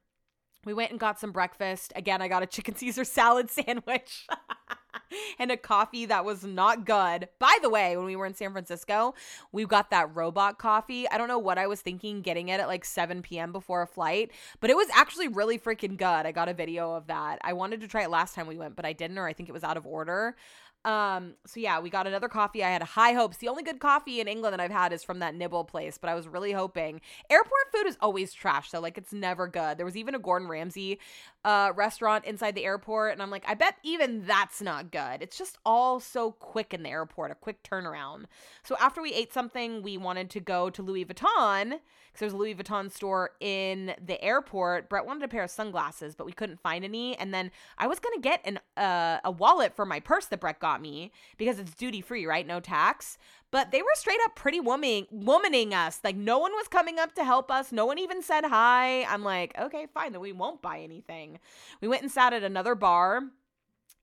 We went and got some breakfast. Again, I got a chicken Caesar salad sandwich. and a coffee that was not good. By the way, when we were in San Francisco, we got that robot coffee. I don't know what I was thinking getting it at like 7 p.m. before a flight, but it was actually really freaking good. I got a video of that. I wanted to try it last time we went, but I didn't, or I think it was out of order. Um, so yeah, we got another coffee. I had high hopes. The only good coffee in England that I've had is from that nibble place, but I was really hoping. Airport food is always trash, so like it's never good. There was even a Gordon Ramsay uh restaurant inside the airport, and I'm like, I bet even that's not good. It's just all so quick in the airport, a quick turnaround. So after we ate something, we wanted to go to Louis Vuitton because there's a Louis Vuitton store in the airport. Brett wanted a pair of sunglasses, but we couldn't find any. And then I was gonna get an uh, a wallet for my purse that Brett got me because it's duty free, right? No tax. But they were straight up pretty woman womaning us. Like no one was coming up to help us. No one even said hi. I'm like, okay, fine, then we won't buy anything. We went and sat at another bar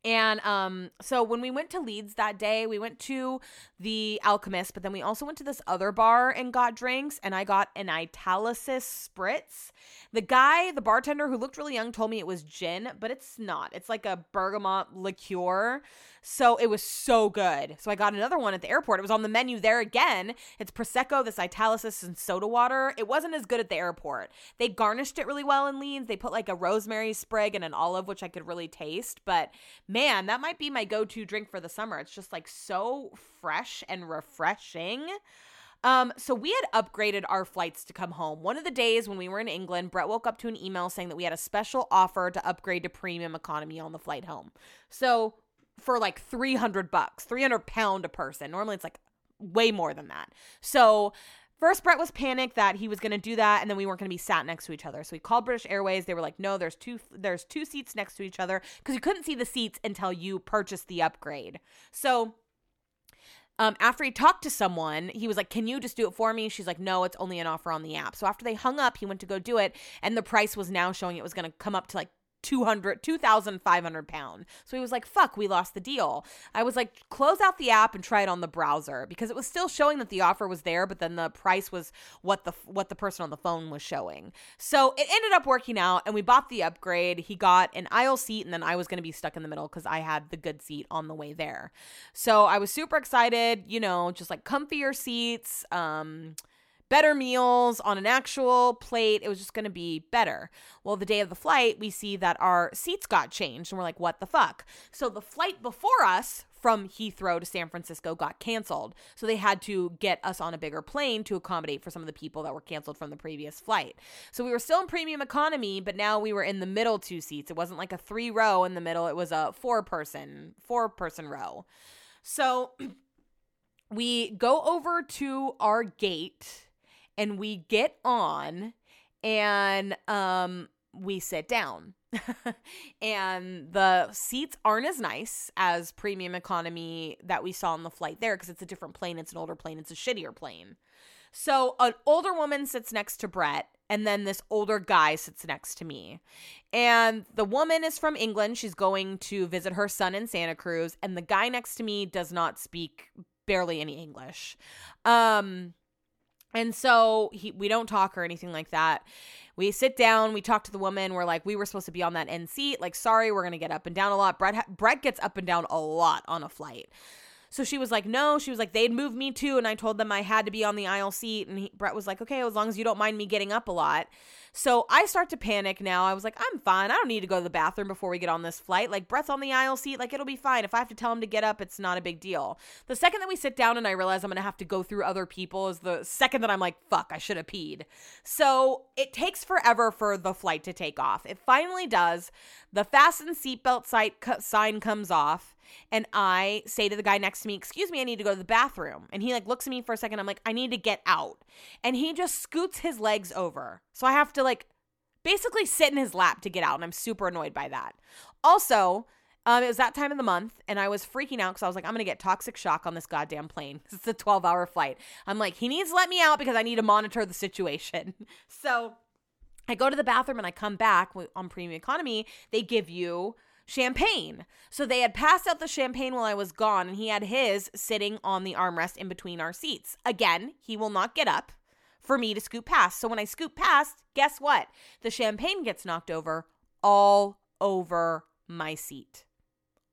and um, so when we went to Leeds that day, we went to the Alchemist, but then we also went to this other bar and got drinks. And I got an Italicus spritz. The guy, the bartender who looked really young, told me it was gin, but it's not. It's like a bergamot liqueur. So it was so good. So I got another one at the airport. It was on the menu there again. It's Prosecco, this Italicus, and soda water. It wasn't as good at the airport. They garnished it really well in Leeds. They put like a rosemary sprig and an olive, which I could really taste. But man, that might be my go to drink for the summer. It's just like so fresh and refreshing. Um, so we had upgraded our flights to come home. One of the days when we were in England, Brett woke up to an email saying that we had a special offer to upgrade to premium economy on the flight home. So for like 300 bucks, 300 pound a person. Normally it's like way more than that. So First, Brett was panicked that he was going to do that, and then we weren't going to be sat next to each other. So he called British Airways. They were like, "No, there's two. There's two seats next to each other because you couldn't see the seats until you purchased the upgrade." So um, after he talked to someone, he was like, Can you just do it for me? She's like, No, it's only an offer on the app. So after they hung up, he went to go do it, and the price was now showing it was going to come up to like 200 2500 pound. So he was like fuck we lost the deal. I was like close out the app and try it on the browser because it was still showing that the offer was there but then the price was what the what the person on the phone was showing. So it ended up working out and we bought the upgrade. He got an aisle seat and then i was going to be stuck in the middle because i had the good seat on the way there. So i was super excited you know just like comfier seats um better meals on an actual plate. It was just going to be better. Well, the day of the flight, we see that our seats got changed and we're like, what the fuck? So the flight before us from Heathrow to San Francisco got canceled. So they had to get us on a bigger plane to accommodate for some of the people that were canceled from the previous flight. So we were still in premium economy, but now we were in the middle two seats. It wasn't like a three row in the middle, it was a four person, four person row. So we go over to our gate and we get on and um we sit down. and the seats aren't as nice as premium economy that we saw on the flight there because it's a different plane, it's an older plane, it's a shittier plane. So an older woman sits next to Brett and then this older guy sits next to me. And the woman is from England. She's going to visit her son in Santa Cruz and the guy next to me does not speak barely any English. Um and so he, we don't talk or anything like that. We sit down, we talk to the woman. We're like, we were supposed to be on that end seat. Like, sorry, we're gonna get up and down a lot. Brett Brett gets up and down a lot on a flight. So she was like, no. She was like, they'd moved me too, and I told them I had to be on the aisle seat. And he, Brett was like, okay, as long as you don't mind me getting up a lot. So I start to panic now. I was like, I'm fine. I don't need to go to the bathroom before we get on this flight. Like, Brett's on the aisle seat. Like, it'll be fine. If I have to tell him to get up, it's not a big deal. The second that we sit down and I realize I'm going to have to go through other people is the second that I'm like, fuck, I should have peed. So it takes forever for the flight to take off. It finally does. The fasten seatbelt sign comes off and I say to the guy next to me, "Excuse me, I need to go to the bathroom." And he like looks at me for a second. I'm like, "I need to get out." And he just scoots his legs over. So I have to like basically sit in his lap to get out, and I'm super annoyed by that. Also, um, it was that time of the month, and I was freaking out because I was like, I'm gonna get toxic shock on this goddamn plane. It's a 12 hour flight. I'm like, he needs to let me out because I need to monitor the situation. So I go to the bathroom and I come back on premium economy. They give you champagne. So they had passed out the champagne while I was gone, and he had his sitting on the armrest in between our seats. Again, he will not get up for me to scoop past. So when I scoop past, guess what? The champagne gets knocked over all over my seat.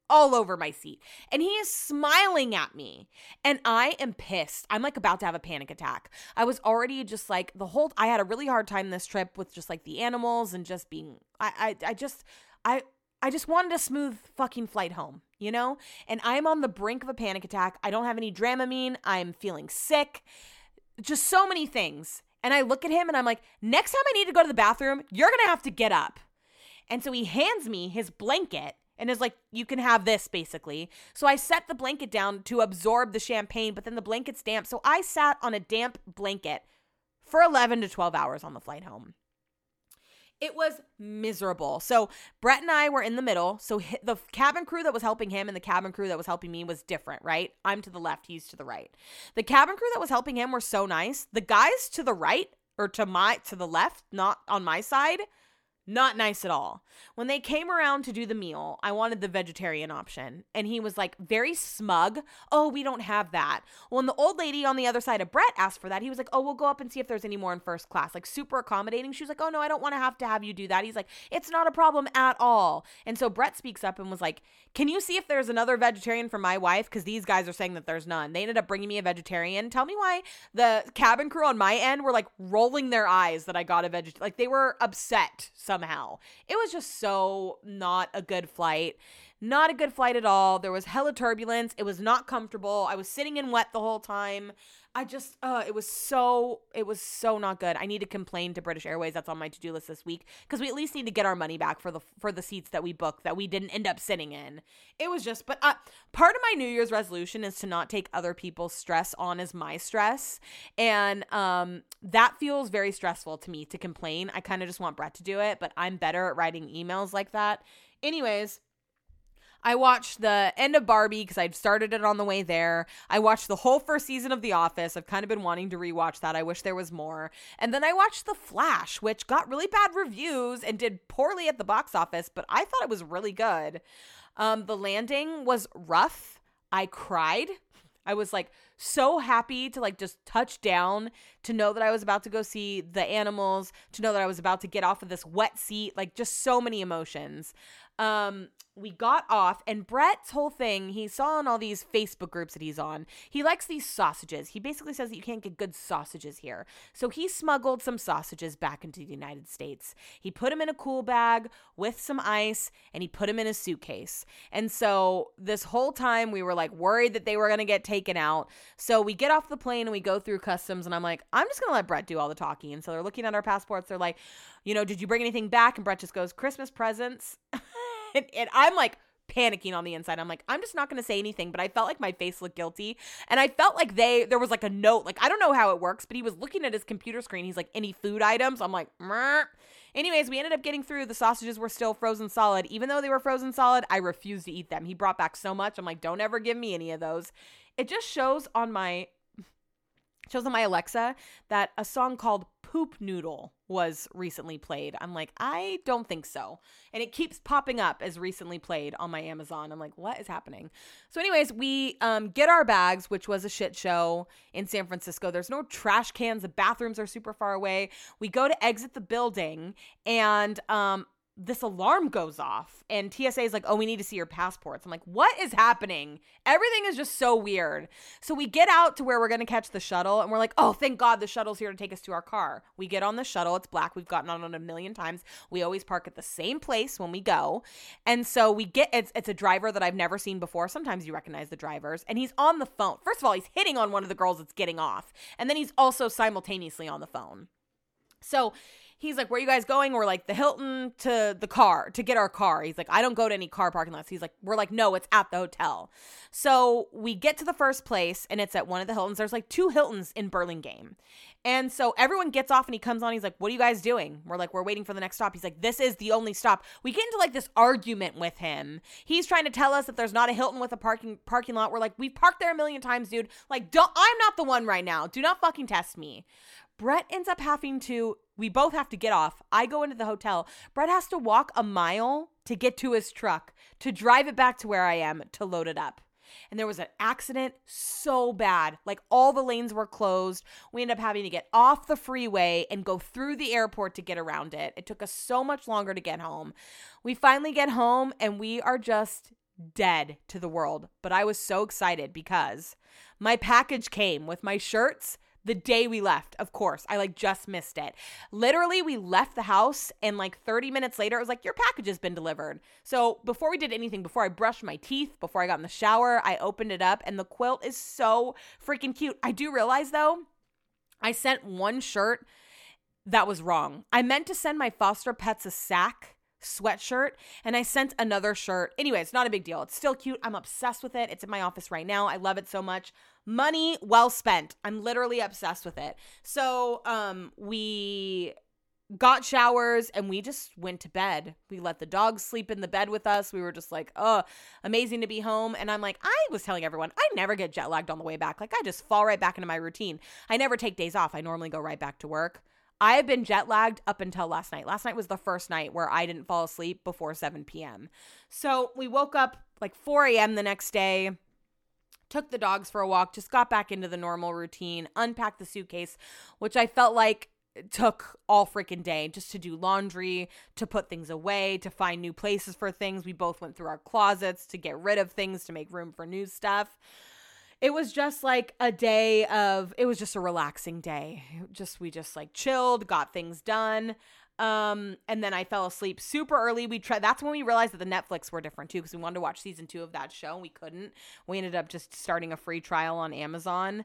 All over my seat. And he is smiling at me. And I am pissed. I'm like about to have a panic attack. I was already just like the whole I had a really hard time this trip with just like the animals and just being I I, I just I I just wanted a smooth fucking flight home, you know? And I'm on the brink of a panic attack. I don't have any Dramamine. I'm feeling sick. Just so many things. And I look at him and I'm like, next time I need to go to the bathroom, you're going to have to get up. And so he hands me his blanket and is like, you can have this basically. So I set the blanket down to absorb the champagne, but then the blanket's damp. So I sat on a damp blanket for 11 to 12 hours on the flight home. It was miserable. So Brett and I were in the middle. So the cabin crew that was helping him and the cabin crew that was helping me was different, right? I'm to the left, he's to the right. The cabin crew that was helping him were so nice. The guys to the right or to my to the left, not on my side, not nice at all. When they came around to do the meal, I wanted the vegetarian option. And he was like very smug. Oh, we don't have that. When the old lady on the other side of Brett asked for that, he was like, Oh, we'll go up and see if there's any more in first class. Like super accommodating. She was like, Oh, no, I don't want to have to have you do that. He's like, It's not a problem at all. And so Brett speaks up and was like, Can you see if there's another vegetarian for my wife? Because these guys are saying that there's none. They ended up bringing me a vegetarian. Tell me why the cabin crew on my end were like rolling their eyes that I got a vegetarian. Like they were upset. So somehow. It was just so not a good flight. Not a good flight at all. There was hella turbulence. It was not comfortable. I was sitting in wet the whole time. I just uh it was so it was so not good. I need to complain to British Airways. That's on my to-do list this week because we at least need to get our money back for the for the seats that we booked that we didn't end up sitting in. It was just but uh, part of my New Year's resolution is to not take other people's stress on as my stress. And um that feels very stressful to me to complain. I kind of just want Brett to do it, but I'm better at writing emails like that. Anyways, I watched the end of Barbie because I'd started it on the way there. I watched the whole first season of The Office. I've kind of been wanting to rewatch that. I wish there was more. And then I watched The Flash, which got really bad reviews and did poorly at the box office, but I thought it was really good. Um, the landing was rough. I cried. I was like so happy to like just touch down, to know that I was about to go see the animals, to know that I was about to get off of this wet seat, like just so many emotions. Um, we got off and Brett's whole thing, he saw in all these Facebook groups that he's on. He likes these sausages. He basically says that you can't get good sausages here. So he smuggled some sausages back into the United States. He put them in a cool bag with some ice and he put them in a suitcase. And so this whole time we were like worried that they were going to get taken out. So we get off the plane and we go through customs and I'm like, I'm just going to let Brett do all the talking. And so they're looking at our passports. They're like, you know, did you bring anything back? And Brett just goes, Christmas presents. and, and I'm like panicking on the inside. I'm like, I'm just not going to say anything, but I felt like my face looked guilty. And I felt like they, there was like a note, like, I don't know how it works, but he was looking at his computer screen. He's like, any food items? I'm like, Meh. Anyways, we ended up getting through. The sausages were still frozen solid. Even though they were frozen solid, I refused to eat them. He brought back so much. I'm like, don't ever give me any of those. It just shows on my shows on my Alexa that a song called Poop Noodle was recently played. I'm like, I don't think so. And it keeps popping up as recently played on my Amazon. I'm like, what is happening? So, anyways, we um, get our bags, which was a shit show in San Francisco. There's no trash cans. The bathrooms are super far away. We go to exit the building, and um, this alarm goes off and TSA is like, "Oh, we need to see your passports." I'm like, "What is happening?" Everything is just so weird. So we get out to where we're going to catch the shuttle and we're like, "Oh, thank God the shuttle's here to take us to our car." We get on the shuttle. It's black. We've gotten on it a million times. We always park at the same place when we go. And so we get it's it's a driver that I've never seen before. Sometimes you recognize the drivers and he's on the phone. First of all, he's hitting on one of the girls that's getting off. And then he's also simultaneously on the phone. So he's like, Where are you guys going? We're like, The Hilton to the car to get our car. He's like, I don't go to any car parking lots. He's like, We're like, No, it's at the hotel. So we get to the first place and it's at one of the Hiltons. There's like two Hiltons in Burlingame. And so everyone gets off and he comes on. He's like, What are you guys doing? We're like, We're waiting for the next stop. He's like, This is the only stop. We get into like this argument with him. He's trying to tell us that there's not a Hilton with a parking parking lot. We're like, We've parked there a million times, dude. Like, don't I'm not the one right now. Do not fucking test me. Brett ends up having to, we both have to get off. I go into the hotel. Brett has to walk a mile to get to his truck, to drive it back to where I am to load it up. And there was an accident so bad. Like all the lanes were closed. We ended up having to get off the freeway and go through the airport to get around it. It took us so much longer to get home. We finally get home and we are just dead to the world. But I was so excited because my package came with my shirts the day we left, of course. I like just missed it. Literally, we left the house and like 30 minutes later, it was like, Your package has been delivered. So before we did anything, before I brushed my teeth, before I got in the shower, I opened it up and the quilt is so freaking cute. I do realize though, I sent one shirt that was wrong. I meant to send my foster pets a sack sweatshirt and I sent another shirt. Anyway, it's not a big deal. It's still cute. I'm obsessed with it. It's in my office right now. I love it so much. Money well spent. I'm literally obsessed with it. So, um we got showers and we just went to bed. We let the dogs sleep in the bed with us. We were just like, oh, amazing to be home. And I'm like, I was telling everyone, I never get jet lagged on the way back. Like, I just fall right back into my routine. I never take days off. I normally go right back to work. I have been jet lagged up until last night. Last night was the first night where I didn't fall asleep before 7 p.m. So we woke up like 4 a.m. the next day, took the dogs for a walk, just got back into the normal routine, unpacked the suitcase, which I felt like took all freaking day just to do laundry, to put things away, to find new places for things. We both went through our closets to get rid of things, to make room for new stuff. It was just like a day of it was just a relaxing day. Just we just like chilled got things done um and then i fell asleep super early. We tried that's when we realized that the netflix were different too because we wanted to watch season two of that show and we couldn't. We ended up just starting a free trial on amazon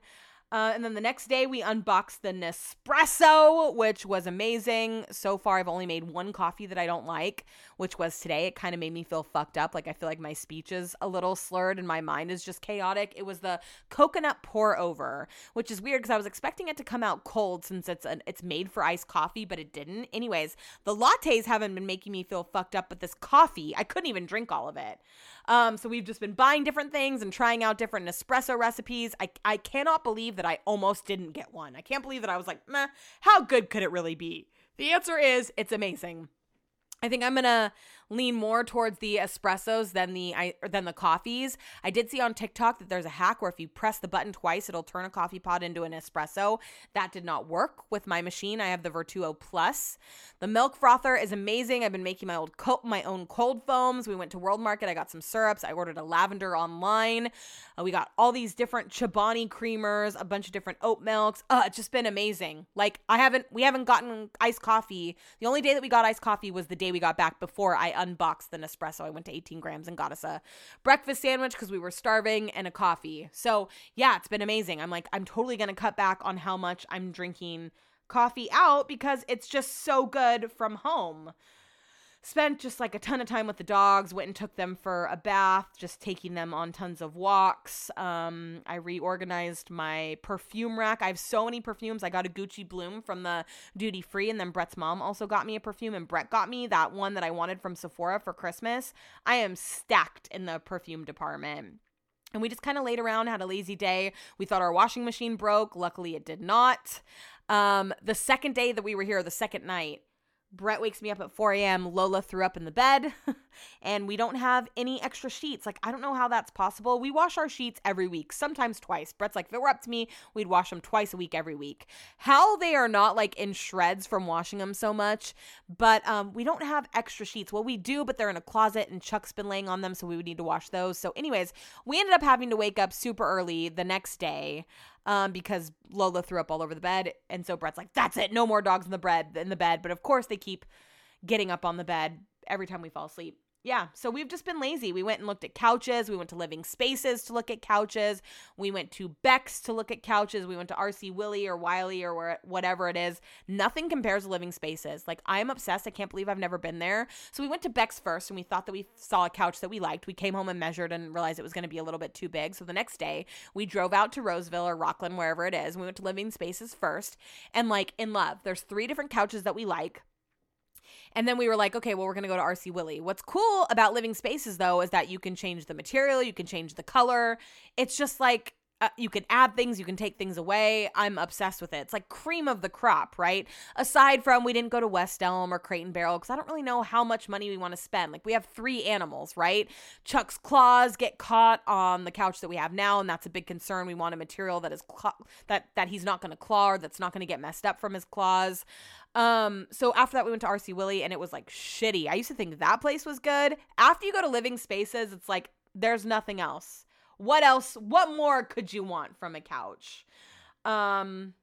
Uh, and then the next day, we unboxed the Nespresso, which was amazing. So far, I've only made one coffee that I don't like, which was today. It kind of made me feel fucked up. Like, I feel like my speech is a little slurred and my mind is just chaotic. It was the coconut pour over, which is weird because I was expecting it to come out cold since it's an, it's made for iced coffee, but it didn't. Anyways, the lattes haven't been making me feel fucked up, but this coffee, I couldn't even drink all of it. Um, so we've just been buying different things and trying out different Nespresso recipes. I, I cannot believe that I almost didn't get one. I can't believe that I was like, meh, how good could it really be? The answer is it's amazing. I think I'm gonna lean more towards the espressos than the I than the coffees. I did see on TikTok that there's a hack where if you press the button twice, it'll turn a coffee pod into an espresso. That did not work with my machine. I have the Vertuo Plus. The milk frother is amazing. I've been making my old co- my own cold foams. We went to World Market. I got some syrups. I ordered a lavender online. Uh, we got all these different Chobani creamers, a bunch of different oat milks. Uh, it's just been amazing. Like I haven't we haven't gotten iced coffee. The only day that we got iced coffee was the day we got back before I unboxed the Nespresso. I went to 18 grams and got us a breakfast sandwich because we were starving and a coffee. So, yeah, it's been amazing. I'm like, I'm totally going to cut back on how much I'm drinking coffee out because it's just so good from home spent just like a ton of time with the dogs went and took them for a bath just taking them on tons of walks um, i reorganized my perfume rack i have so many perfumes i got a gucci bloom from the duty free and then brett's mom also got me a perfume and brett got me that one that i wanted from sephora for christmas i am stacked in the perfume department and we just kind of laid around, had a lazy day. We thought our washing machine broke. Luckily, it did not. Um, the second day that we were here, the second night, Brett wakes me up at 4 a.m. Lola threw up in the bed, and we don't have any extra sheets. Like, I don't know how that's possible. We wash our sheets every week, sometimes twice. Brett's like, if it were up to me, we'd wash them twice a week every week. How they are not like in shreds from washing them so much, but um, we don't have extra sheets. Well, we do, but they're in a closet, and Chuck's been laying on them, so we would need to wash those. So, anyways, we ended up having to wake up super early the next day um, because Lola threw up all over the bed. And so Brett's like, that's it, no more dogs in the bread in the bed. But of course they keep getting up on the bed every time we fall asleep yeah, so we've just been lazy. We went and looked at couches. We went to Living Spaces to look at couches. We went to Beck's to look at couches. We went to RC Willey or Wiley or whatever it is. Nothing compares to Living Spaces. Like, I'm obsessed. I can't believe I've never been there. So we went to Beck's first and we thought that we saw a couch that we liked. We came home and measured and realized it was going to be a little bit too big. So the next day, we drove out to Roseville or Rocklin, wherever it is. We went to Living Spaces first and, like, in love. There's three different couches that we like. And then we were like, okay, well, we're going to go to RC Willey. What's cool about living spaces, though, is that you can change the material, you can change the color. It's just like, uh, you can add things, you can take things away. I'm obsessed with it. It's like cream of the crop, right? Aside from we didn't go to West Elm or Crate and Barrel because I don't really know how much money we want to spend. Like we have three animals, right? Chuck's claws get caught on the couch that we have now, and that's a big concern. We want a material that is cl- that that he's not going to claw or that's not going to get messed up from his claws. Um, so after that, we went to RC Willey and it was like shitty. I used to think that place was good. After you go to Living Spaces, it's like there's nothing else. What else? What more could you want from a couch? Um,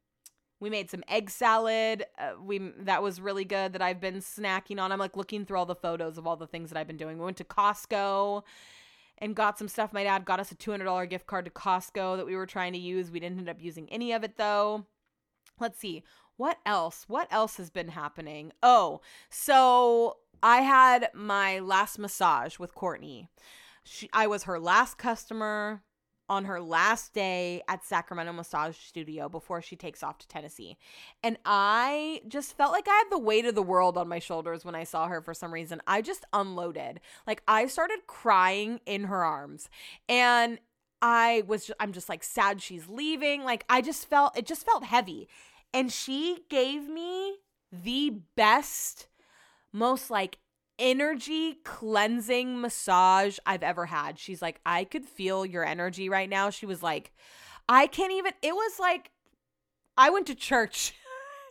we made some egg salad. Uh, we that was really good that I've been snacking on. I'm like looking through all the photos of all the things that I've been doing. We went to Costco and got some stuff. My dad got us a $200 gift card to Costco that we were trying to use. We didn't end up using any of it though. Let's see what else? What else has been happening? Oh, so I had my last massage with Courtney. She, I was her last customer on her last day at Sacramento Massage Studio before she takes off to Tennessee. And I just felt like I had the weight of the world on my shoulders when I saw her for some reason. I just unloaded. Like I started crying in her arms. And I was just, I'm just like sad she's leaving. Like I just felt it just felt heavy. And she gave me the best, most like energy cleansing massage I've ever had. She's like, I could feel your energy right now. She was like, I can't even, it was like, I went to church.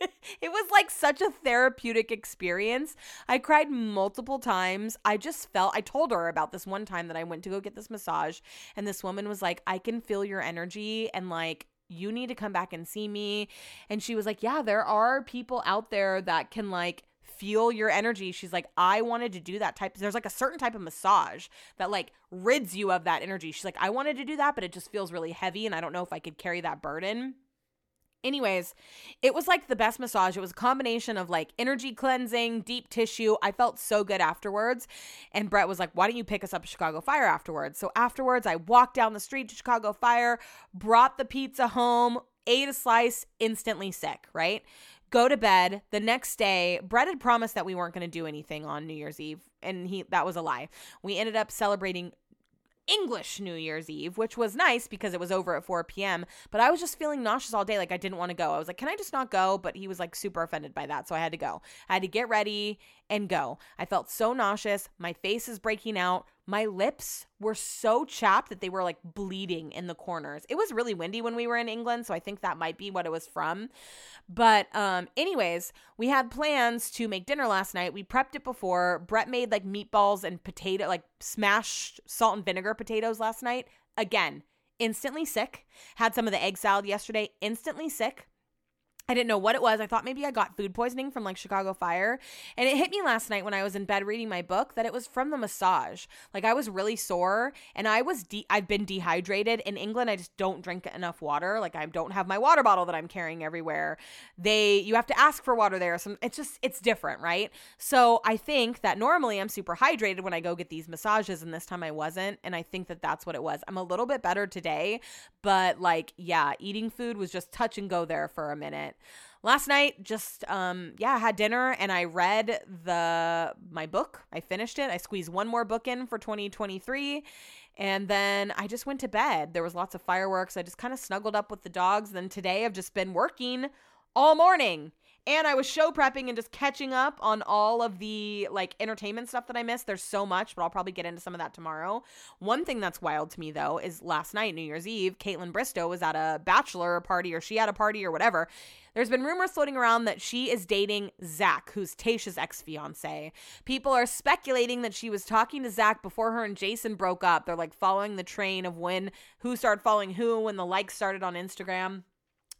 it was like such a therapeutic experience. I cried multiple times. I just felt, I told her about this one time that I went to go get this massage, and this woman was like, I can feel your energy. And like, you need to come back and see me. And she was like, Yeah, there are people out there that can like feel your energy. She's like, I wanted to do that type. There's like a certain type of massage that like rids you of that energy. She's like, I wanted to do that, but it just feels really heavy. And I don't know if I could carry that burden. Anyways, it was like the best massage. It was a combination of like energy cleansing, deep tissue. I felt so good afterwards. And Brett was like, Why don't you pick us up Chicago Fire afterwards? So afterwards, I walked down the street to Chicago Fire, brought the pizza home, ate a slice, instantly sick, right? Go to bed. The next day, Brett had promised that we weren't going to do anything on New Year's Eve, and he that was a lie. We ended up celebrating English New Year's Eve, which was nice because it was over at 4 p.m. But I was just feeling nauseous all day. Like I didn't want to go. I was like, can I just not go? But he was like super offended by that. So I had to go. I had to get ready and go. I felt so nauseous. My face is breaking out. My lips were so chapped that they were like bleeding in the corners. It was really windy when we were in England, so I think that might be what it was from. But um anyways, we had plans to make dinner last night. We prepped it before. Brett made like meatballs and potato like smashed salt and vinegar potatoes last night. Again, instantly sick. Had some of the egg salad yesterday, instantly sick. I didn't know what it was. I thought maybe I got food poisoning from like Chicago Fire. And it hit me last night when I was in bed reading my book that it was from the massage. Like I was really sore and I was de- I've been dehydrated. In England, I just don't drink enough water. Like I don't have my water bottle that I'm carrying everywhere. They you have to ask for water there. So it's just it's different, right? So I think that normally I'm super hydrated when I go get these massages and this time I wasn't and I think that that's what it was. I'm a little bit better today, but like yeah, eating food was just touch and go there for a minute last night just um yeah i had dinner and i read the my book. I finished it. I squeezed one more book in for 2023 and then i just went to bed. There was lots of fireworks. I just kind of snuggled up with the dogs. Then today i've just been working all morning and I was show prepping and just catching up on all of the like entertainment stuff that I missed. There's so much, but I'll probably get into some of that tomorrow. One thing that's wild to me though is last night, New Year's Eve, Kaitlyn Bristowe was at a bachelor party or she had a party or whatever. There's been rumors floating around that she is dating Zach, who's Tayshia's ex fiance. People are speculating that she was talking to Zach before her and Jason broke up. They're like following the train of when who started following who when the likes started on Instagram.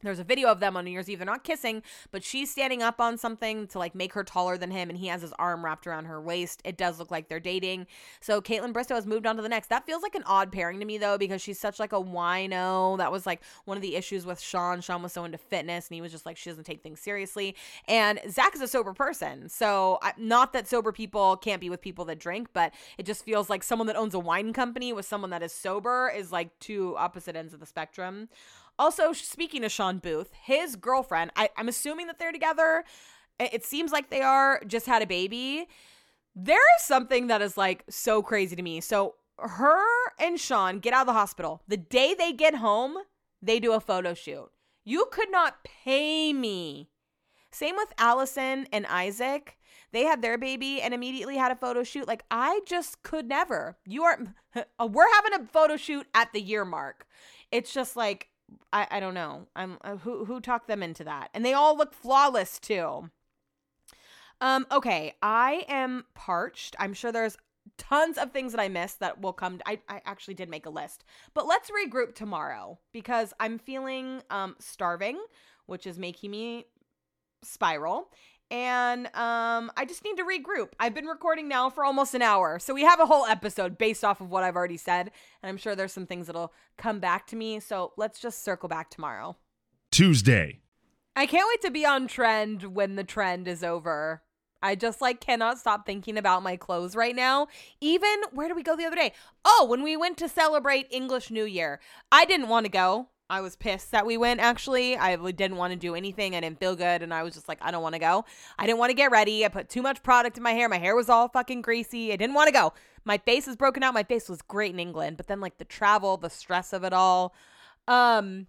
There's a video of them on New Year's Eve. They're not kissing, but she's standing up on something to like make her taller than him, and he has his arm wrapped around her waist. It does look like they're dating. So Kaitlyn Bristowe has moved on to the next. That feels like an odd pairing to me though, because she's such like a wino. That was like one of the issues with Shawn. Shawn was so into fitness, and he was just like she doesn't take things seriously. And Zach is a sober person, so I, not that sober people can't be with people that drink, but it just feels like someone that owns a wine company with someone that is sober is like two opposite ends of the spectrum. Also, speaking of Shawn Booth, his girlfriend, I, I'm assuming that they're together. It seems like they are, just had a baby. There is something that is like so crazy to me. So, her and Shawn get out of the hospital. The day they get home, they do a photo shoot. You could not pay me. Same with Allison and Isaac. They had their baby and immediately had a photo shoot. Like, I just could never. You aren't, we're having a photo shoot at the year mark. It's just like, I, I don't know. I'm uh, who who talked them into that, and they all look flawless too. Um. Okay, I am parched. I'm sure there's tons of things that I missed that will come. I I actually did make a list, but let's regroup tomorrow because I'm feeling um starving, which is making me spiral and um I just need to regroup. I've been recording now for almost an hour. So we have a whole episode based off of what I've already said, and I'm sure there's some things that'll come back to me. So let's just circle back tomorrow. Tuesday. I can't wait to be on trend when the trend is over. I just like cannot stop thinking about my clothes right now. Even where did we go the other day? Oh, when we went to celebrate English New Year. I didn't want to go. I was pissed that we went actually. I didn't want to do anything. I didn't feel good. And I was just like, I don't want to go. I didn't want to get ready. I put too much product in my hair. My hair was all fucking greasy. I didn't want to go. My face is broken out. My face was great in England. But then, like, the travel, the stress of it all. Um,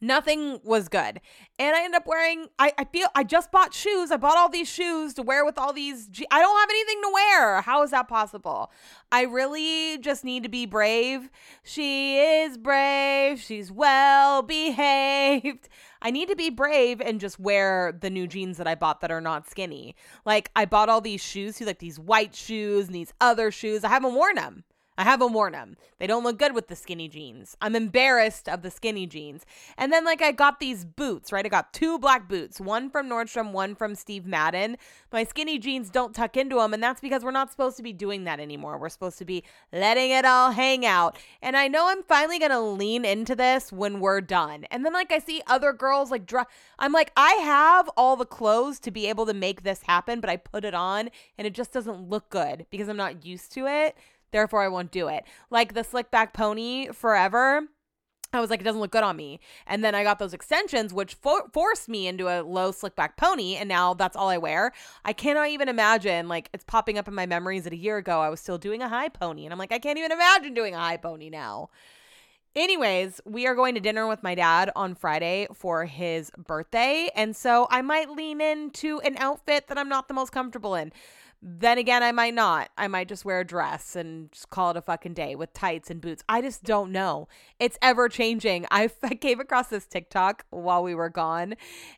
Nothing was good. And I end up wearing, I, I feel, I just bought shoes. I bought all these shoes to wear with all these, I don't have anything to wear. How is that possible? I really just need to be brave. She is brave. She's well behaved. I need to be brave and just wear the new jeans that I bought that are not skinny. Like I bought all these shoes, like these white shoes and these other shoes. I haven't worn them. I haven't worn them. They don't look good with the skinny jeans. I'm embarrassed of the skinny jeans. And then, like, I got these boots, right? I got two black boots, one from Nordstrom, one from Steve Madden. My skinny jeans don't tuck into them, and that's because we're not supposed to be doing that anymore. We're supposed to be letting it all hang out. And I know I'm finally going to lean into this when we're done. And then, like, I see other girls, like, dr- I'm like, I have all the clothes to be able to make this happen, but I put it on and it just doesn't look good because I'm not used to it. Therefore, I won't do it. Like the slick back pony forever. I was like, it doesn't look good on me. And then I got those extensions, which for- forced me into a low slick back pony. And now that's all I wear. I cannot even imagine, like, it's popping up in my memories that a year ago I was still doing a high pony. And I'm like, I can't even imagine doing a high pony now. Anyways, we are going to dinner with my dad on Friday for his birthday. And so I might lean into an outfit that I'm not the most comfortable in. Then again, I might not. I might just wear a dress and just call it a fucking day with tights and boots. I just don't know. It's ever changing. I, came across this TikTok while we were gone,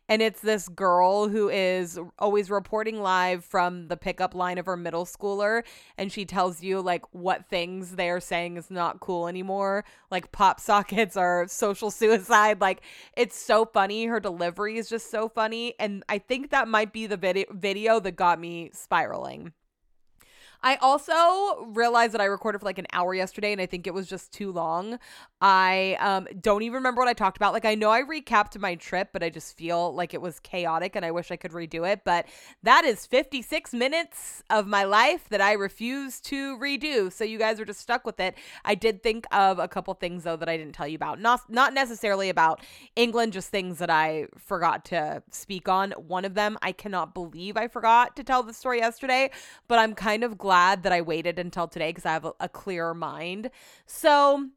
and it's this girl who is always reporting live from the pickup line of her middle schooler, and she tells you like what things they are saying is not cool anymore, like pop sockets or social suicide. Like it's so funny. Her delivery is just so funny, and I think that might be the vid- video that got me spiraling. I also realized that I recorded for like an hour yesterday and I think it was just too long. I um, don't even remember what I talked about. Like, I know I recapped my trip, but I just feel like it was chaotic and I wish I could redo it. But that is 56 minutes of my life that I refuse to redo. So you guys are just stuck with it. I did think of a couple things though that I didn't tell you about. Not not necessarily about England, just things that I forgot to speak on. One of them, I cannot believe I forgot to tell the story yesterday, but I'm kind of glad that I waited until today because I have a, a clearer mind. So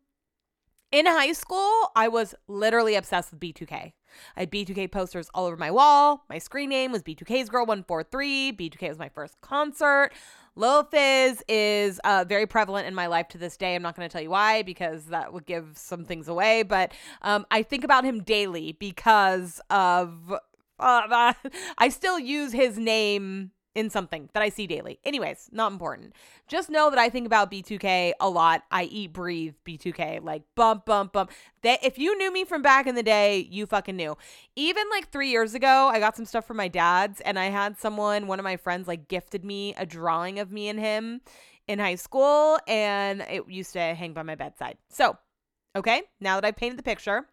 in high school, I was literally obsessed with B2K. I had B2K posters all over my wall. My screen name was B2K's Girl 143. B2K was my first concert. Lil Fizz is uh, very prevalent in my life to this day. I'm not going to tell you why because that would give some things away, but um, I think about him daily because of. Uh, I still use his name in something that I see daily. Anyways, not important. Just know that I think about B2K a lot. I eat, breathe B2K, like bump, bump, bump. That if you knew me from back in the day, you fucking knew. Even like three years ago, I got some stuff from my dad's, and I had someone, one of my friends, like gifted me a drawing of me and him in high school, and it used to hang by my bedside. So, okay, now that I've painted the picture,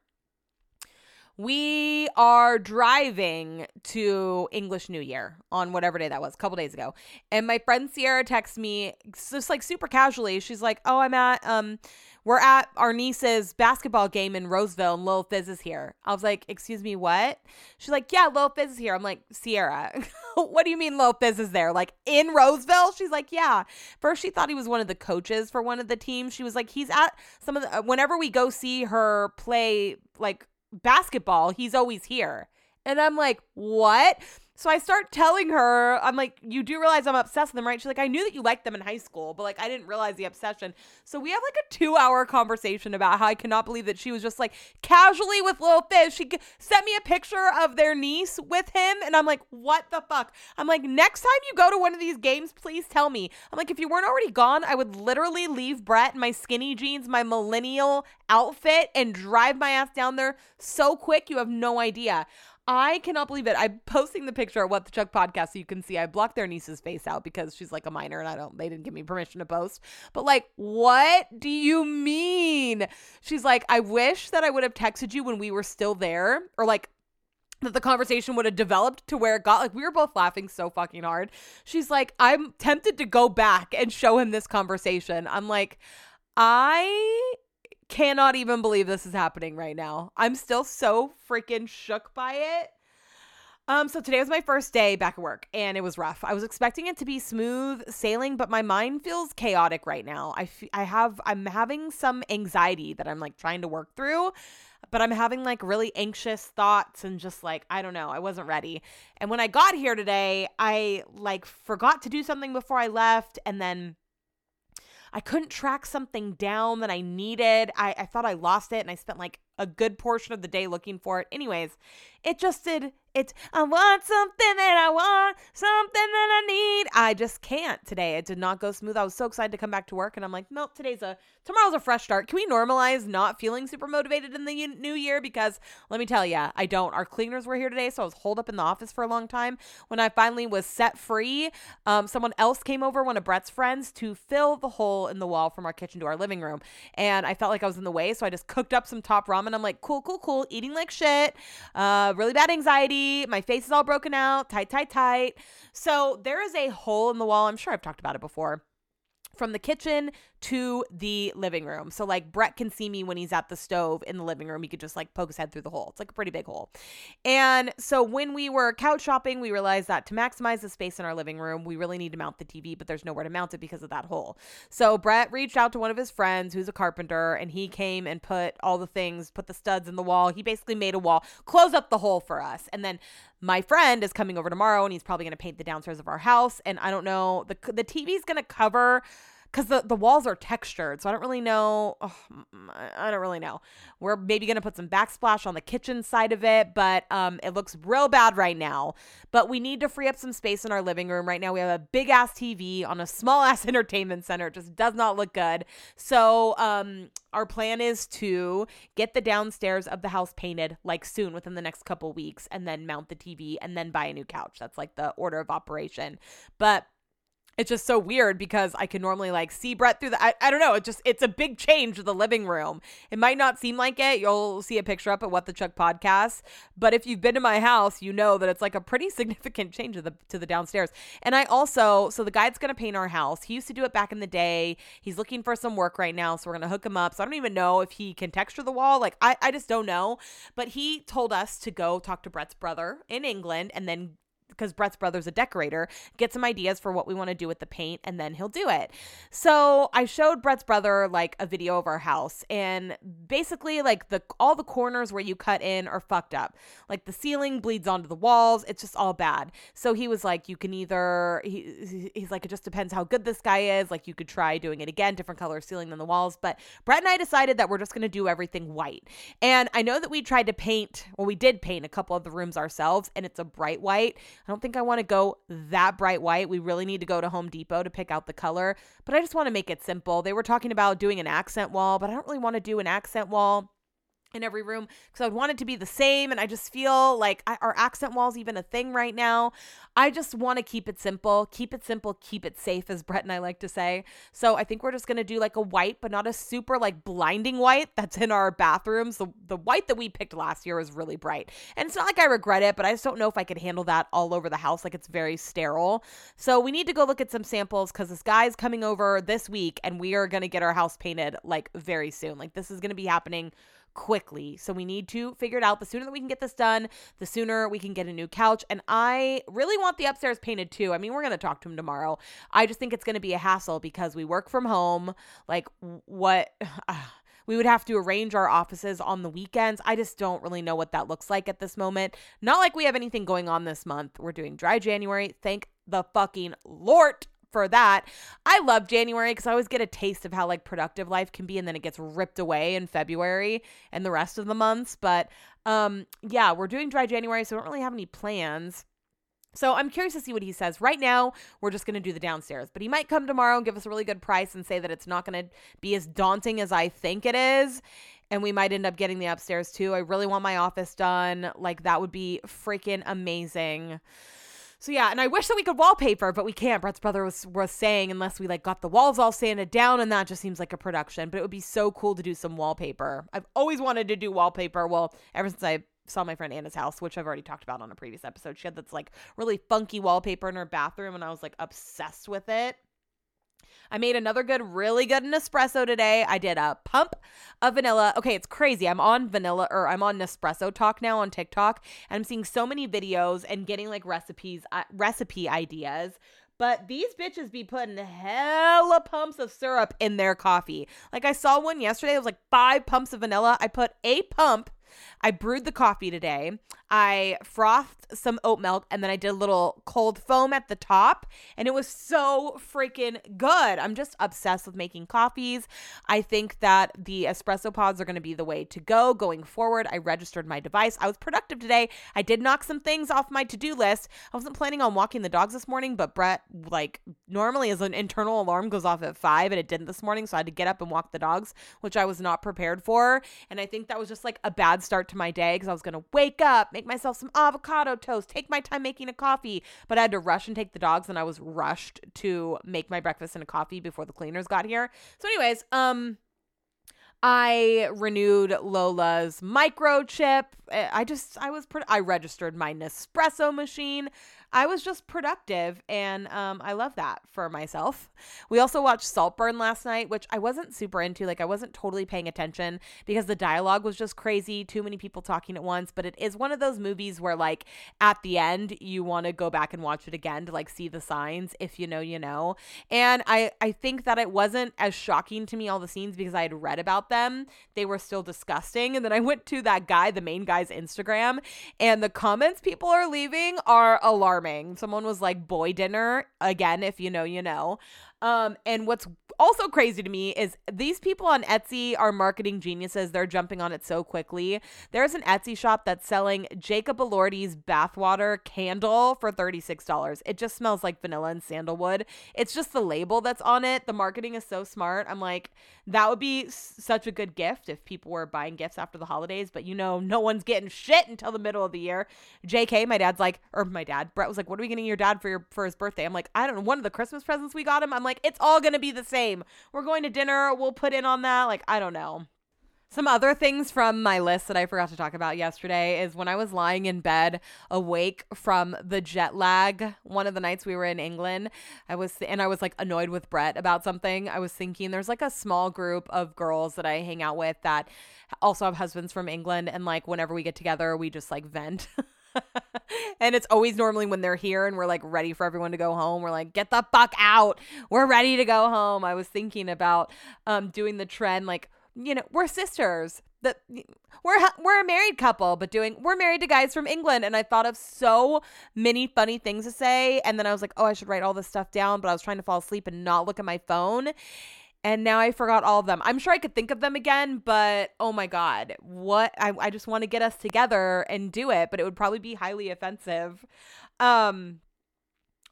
we are driving to English New Year on whatever day that was, a couple days ago. And my friend Sierra texts me just like super casually. She's like, "Oh, I'm at um we're at our niece's basketball game in Roseville and Lil Fizz is here." I was like, "Excuse me, what?" She's like, "Yeah, Lil Fizz is here." I'm like, "Sierra, what do you mean Lil Fizz is there? Like in Roseville?" She's like, "Yeah." First she thought he was one of the coaches for one of the teams. She was like, "He's at some of the whenever we go see her play like basketball, he's always here. And I'm like, what? So I start telling her, I'm like, you do realize I'm obsessed with them, right? She's like, I knew that you liked them in high school, but like, I didn't realize the obsession. So we have like a two hour conversation about how I cannot believe that she was just like casually with Lil Fizz. She sent me a picture of their niece with him. And I'm like, what the fuck? I'm like, next time you go to one of these games, please tell me. I'm like, if you weren't already gone, I would literally leave Brett in my skinny jeans, my millennial outfit, and drive my ass down there so quick. You have no idea. I cannot believe it. I'm posting the picture of what the Chuck podcast so you can see. I blocked their niece's face out because she's like a minor and I don't they didn't give me permission to post. But like, what do you mean? She's like, I wish that I would have texted you when we were still there or like that the conversation would have developed to where it got like we were both laughing so fucking hard. She's like, I'm tempted to go back and show him this conversation. I'm like, I cannot even believe this is happening right now. I'm still so freaking shook by it. Um, so today was my first day back at work and it was rough. I was expecting it to be smooth sailing, but my mind feels chaotic right now. I, f- I have, I'm having some anxiety that I'm like trying to work through, but I'm having like really anxious thoughts and just like, I don't know, I wasn't ready. And when I got here today, I like forgot to do something before I left and then I couldn't track something down that I needed. I, I thought I lost it and I spent like a good portion of the day looking for it. Anyways, it just did it. I want something that I want, something that I need. I just can't today. It did not go smooth. I was so excited to come back to work and I'm like, nope, today's a tomorrow's a fresh start. Can we normalize not feeling super motivated in the new year because let me tell you, I don't. Our cleaners were here today, so I was holed up in the office for a long time. When I finally was set free, um, someone else came over, one of Brett's friends, to fill the hole in the wall from our kitchen to our living room. And I felt like I was in the way, so I just cooked up some top ramen. I'm like, cool, cool, cool, eating like shit. Uh, really bad anxiety. My face is all broken out, tight, tight, tight. So there is a hole in the wall. I'm sure I've talked about it before from the kitchen to the living room. So like Brett can see me when he's at the stove in the living room. He could just like poke his head through the hole. It's like a pretty big hole. And so when we were couch shopping, we realized that to maximize the space in our living room, we really need to mount the TV, but there's nowhere to mount it because of that hole. So Brett reached out to one of his friends who's a carpenter and he came and put all the things, put the studs in the wall. He basically made a wall, close up the hole for us. And then my friend is coming over tomorrow and he's probably going to paint the downstairs of our house and I don't know the the TV's going to cover because the, the walls are textured. So I don't really know. Oh, I don't really know. We're maybe going to put some backsplash on the kitchen side of it, but um, it looks real bad right now. But we need to free up some space in our living room. Right now, we have a big ass TV on a small ass entertainment center. It just does not look good. So um, our plan is to get the downstairs of the house painted like soon within the next couple weeks and then mount the TV and then buy a new couch. That's like the order of operation. But it's just so weird because I can normally like see Brett through the I, I don't know, it just it's a big change to the living room. It might not seem like it. You'll see a picture up at What the Chuck podcast, but if you've been to my house, you know that it's like a pretty significant change to the to the downstairs. And I also so the guy's gonna paint our house. He used to do it back in the day. He's looking for some work right now, so we're gonna hook him up. So I don't even know if he can texture the wall. Like I, I just don't know. But he told us to go talk to Brett's brother in England and then because Brett's brother's a decorator, get some ideas for what we want to do with the paint, and then he'll do it. So I showed Brett's brother like a video of our house, and basically like the all the corners where you cut in are fucked up. Like the ceiling bleeds onto the walls. It's just all bad. So he was like, you can either he, he's like, it just depends how good this guy is. Like you could try doing it again, different color ceiling than the walls. But Brett and I decided that we're just gonna do everything white. And I know that we tried to paint, well, we did paint a couple of the rooms ourselves, and it's a bright white. I don't think I want to go that bright white. We really need to go to Home Depot to pick out the color, but I just want to make it simple. They were talking about doing an accent wall, but I don't really want to do an accent wall in every room because I would want it to be the same. And I just feel like I, our accent walls even a thing right now. I just want to keep it simple, keep it simple, keep it safe, as Brett and I like to say. So I think we're just gonna do like a white, but not a super like blinding white that's in our bathrooms. The the white that we picked last year was really bright, and it's not like I regret it, but I just don't know if I could handle that all over the house. Like it's very sterile. So we need to go look at some samples because this guy's coming over this week, and we are gonna get our house painted like very soon. Like this is gonna be happening quickly. So we need to figure it out. The sooner that we can get this done, the sooner we can get a new couch. And I really want the upstairs painted too. I mean, we're going to talk to him tomorrow. I just think it's going to be a hassle because we work from home. Like, what? Uh, we would have to arrange our offices on the weekends. I just don't really know what that looks like at this moment. Not like we have anything going on this month. We're doing dry January. Thank the fucking Lord for that. I love January because I always get a taste of how like productive life can be and then it gets ripped away in February and the rest of the months. But um yeah, we're doing dry January, so I don't really have any plans. So I'm curious to see what he says. Right now, we're just going to do the downstairs, but he might come tomorrow and give us a really good price and say that it's not going to be as daunting as I think it is. And we might end up getting the upstairs too. I really want my office done. Like, that would be freaking amazing. So yeah, and I wish that we could wallpaper, but we can't. Brett's brother was was saying unless we like got the walls all sanded down, and that just seems like a production. But it would be so cool to do some wallpaper. I've always wanted to do wallpaper. Well, ever since I saw my friend Anna's house, which I've already talked about on a previous episode. She had this like really funky wallpaper in her bathroom, and I was like obsessed with it. I made another good, really good Nespresso today. I did a pump of vanilla. Okay, it's crazy. I'm on vanilla or I'm on Nespresso Talk now on TikTok, and I'm seeing so many videos and getting like recipes, uh, recipe ideas. But these bitches be putting hella pumps of syrup in their coffee. Like I saw one yesterday, it was like five pumps of vanilla. I put a pump I brewed the coffee today. I frothed some oat milk and then I did a little cold foam at the top, and it was so freaking good. I'm just obsessed with making coffees. I think that the espresso pods are going to be the way to go going forward. I registered my device. I was productive today. I did knock some things off my to do list. I wasn't planning on walking the dogs this morning, but Brett, like, normally as an internal alarm goes off at five, and it didn't this morning. So I had to get up and walk the dogs, which I was not prepared for. And I think that was just like a bad start to my day because I was going to wake up, make myself some avocado toast, take my time making a coffee, but I had to rush and take the dogs, and I was rushed to make my breakfast and a coffee before the cleaners got here. So, anyways, um, I renewed Lola's microchip. I just, I was, pretty, I registered my Nespresso machine. I was just productive, and um, I love that for myself. We also watched Saltburn last night, which I wasn't super into. Like, I wasn't totally paying attention because the dialogue was just crazy. Too many people talking at once. But it is one of those movies where, like, at the end, you want to go back and watch it again to like see the signs. If you know, you know. And I, I think that it wasn't as shocking to me all the scenes because I had read about them. They were still disgusting. And then I went to that guy, the main guy's Instagram, and the comments people are leaving are alarming Someone was like, boy dinner. Again, if you know, you know. Um, and what's also crazy to me is these people on Etsy are marketing geniuses. They're jumping on it so quickly. There's an Etsy shop that's selling Jacob Elordi's bathwater candle for $36. It just smells like vanilla and sandalwood. It's just the label that's on it. The marketing is so smart. I'm like, that would be such a good gift if people were buying gifts after the holidays, but you know, no one's getting shit until the middle of the year. JK, my dad's like, or my dad, Brett was like, what are we getting your dad for your for his birthday? I'm like, I don't know. One of the Christmas presents we got him. I'm like, it's all gonna be the same. We're going to dinner. We'll put in on that. Like, I don't know. Some other things from my list that I forgot to talk about yesterday is when I was lying in bed awake from the jet lag one of the nights we were in England. I was and I was like annoyed with Brett about something. I was thinking there's like a small group of girls that I hang out with that also have husbands from England and like whenever we get together we just like vent. and it's always normally when they're here and we're like ready for everyone to go home. We're like, get the fuck out. We're ready to go home. I was thinking about um doing the trend like you know, we're sisters. That we're we're a married couple, but doing we're married to guys from England, and I thought of so many funny things to say, and then I was like, oh, I should write all this stuff down, but I was trying to fall asleep and not look at my phone, and now I forgot all of them. I'm sure I could think of them again, but oh my god, what I I just want to get us together and do it, but it would probably be highly offensive. Um,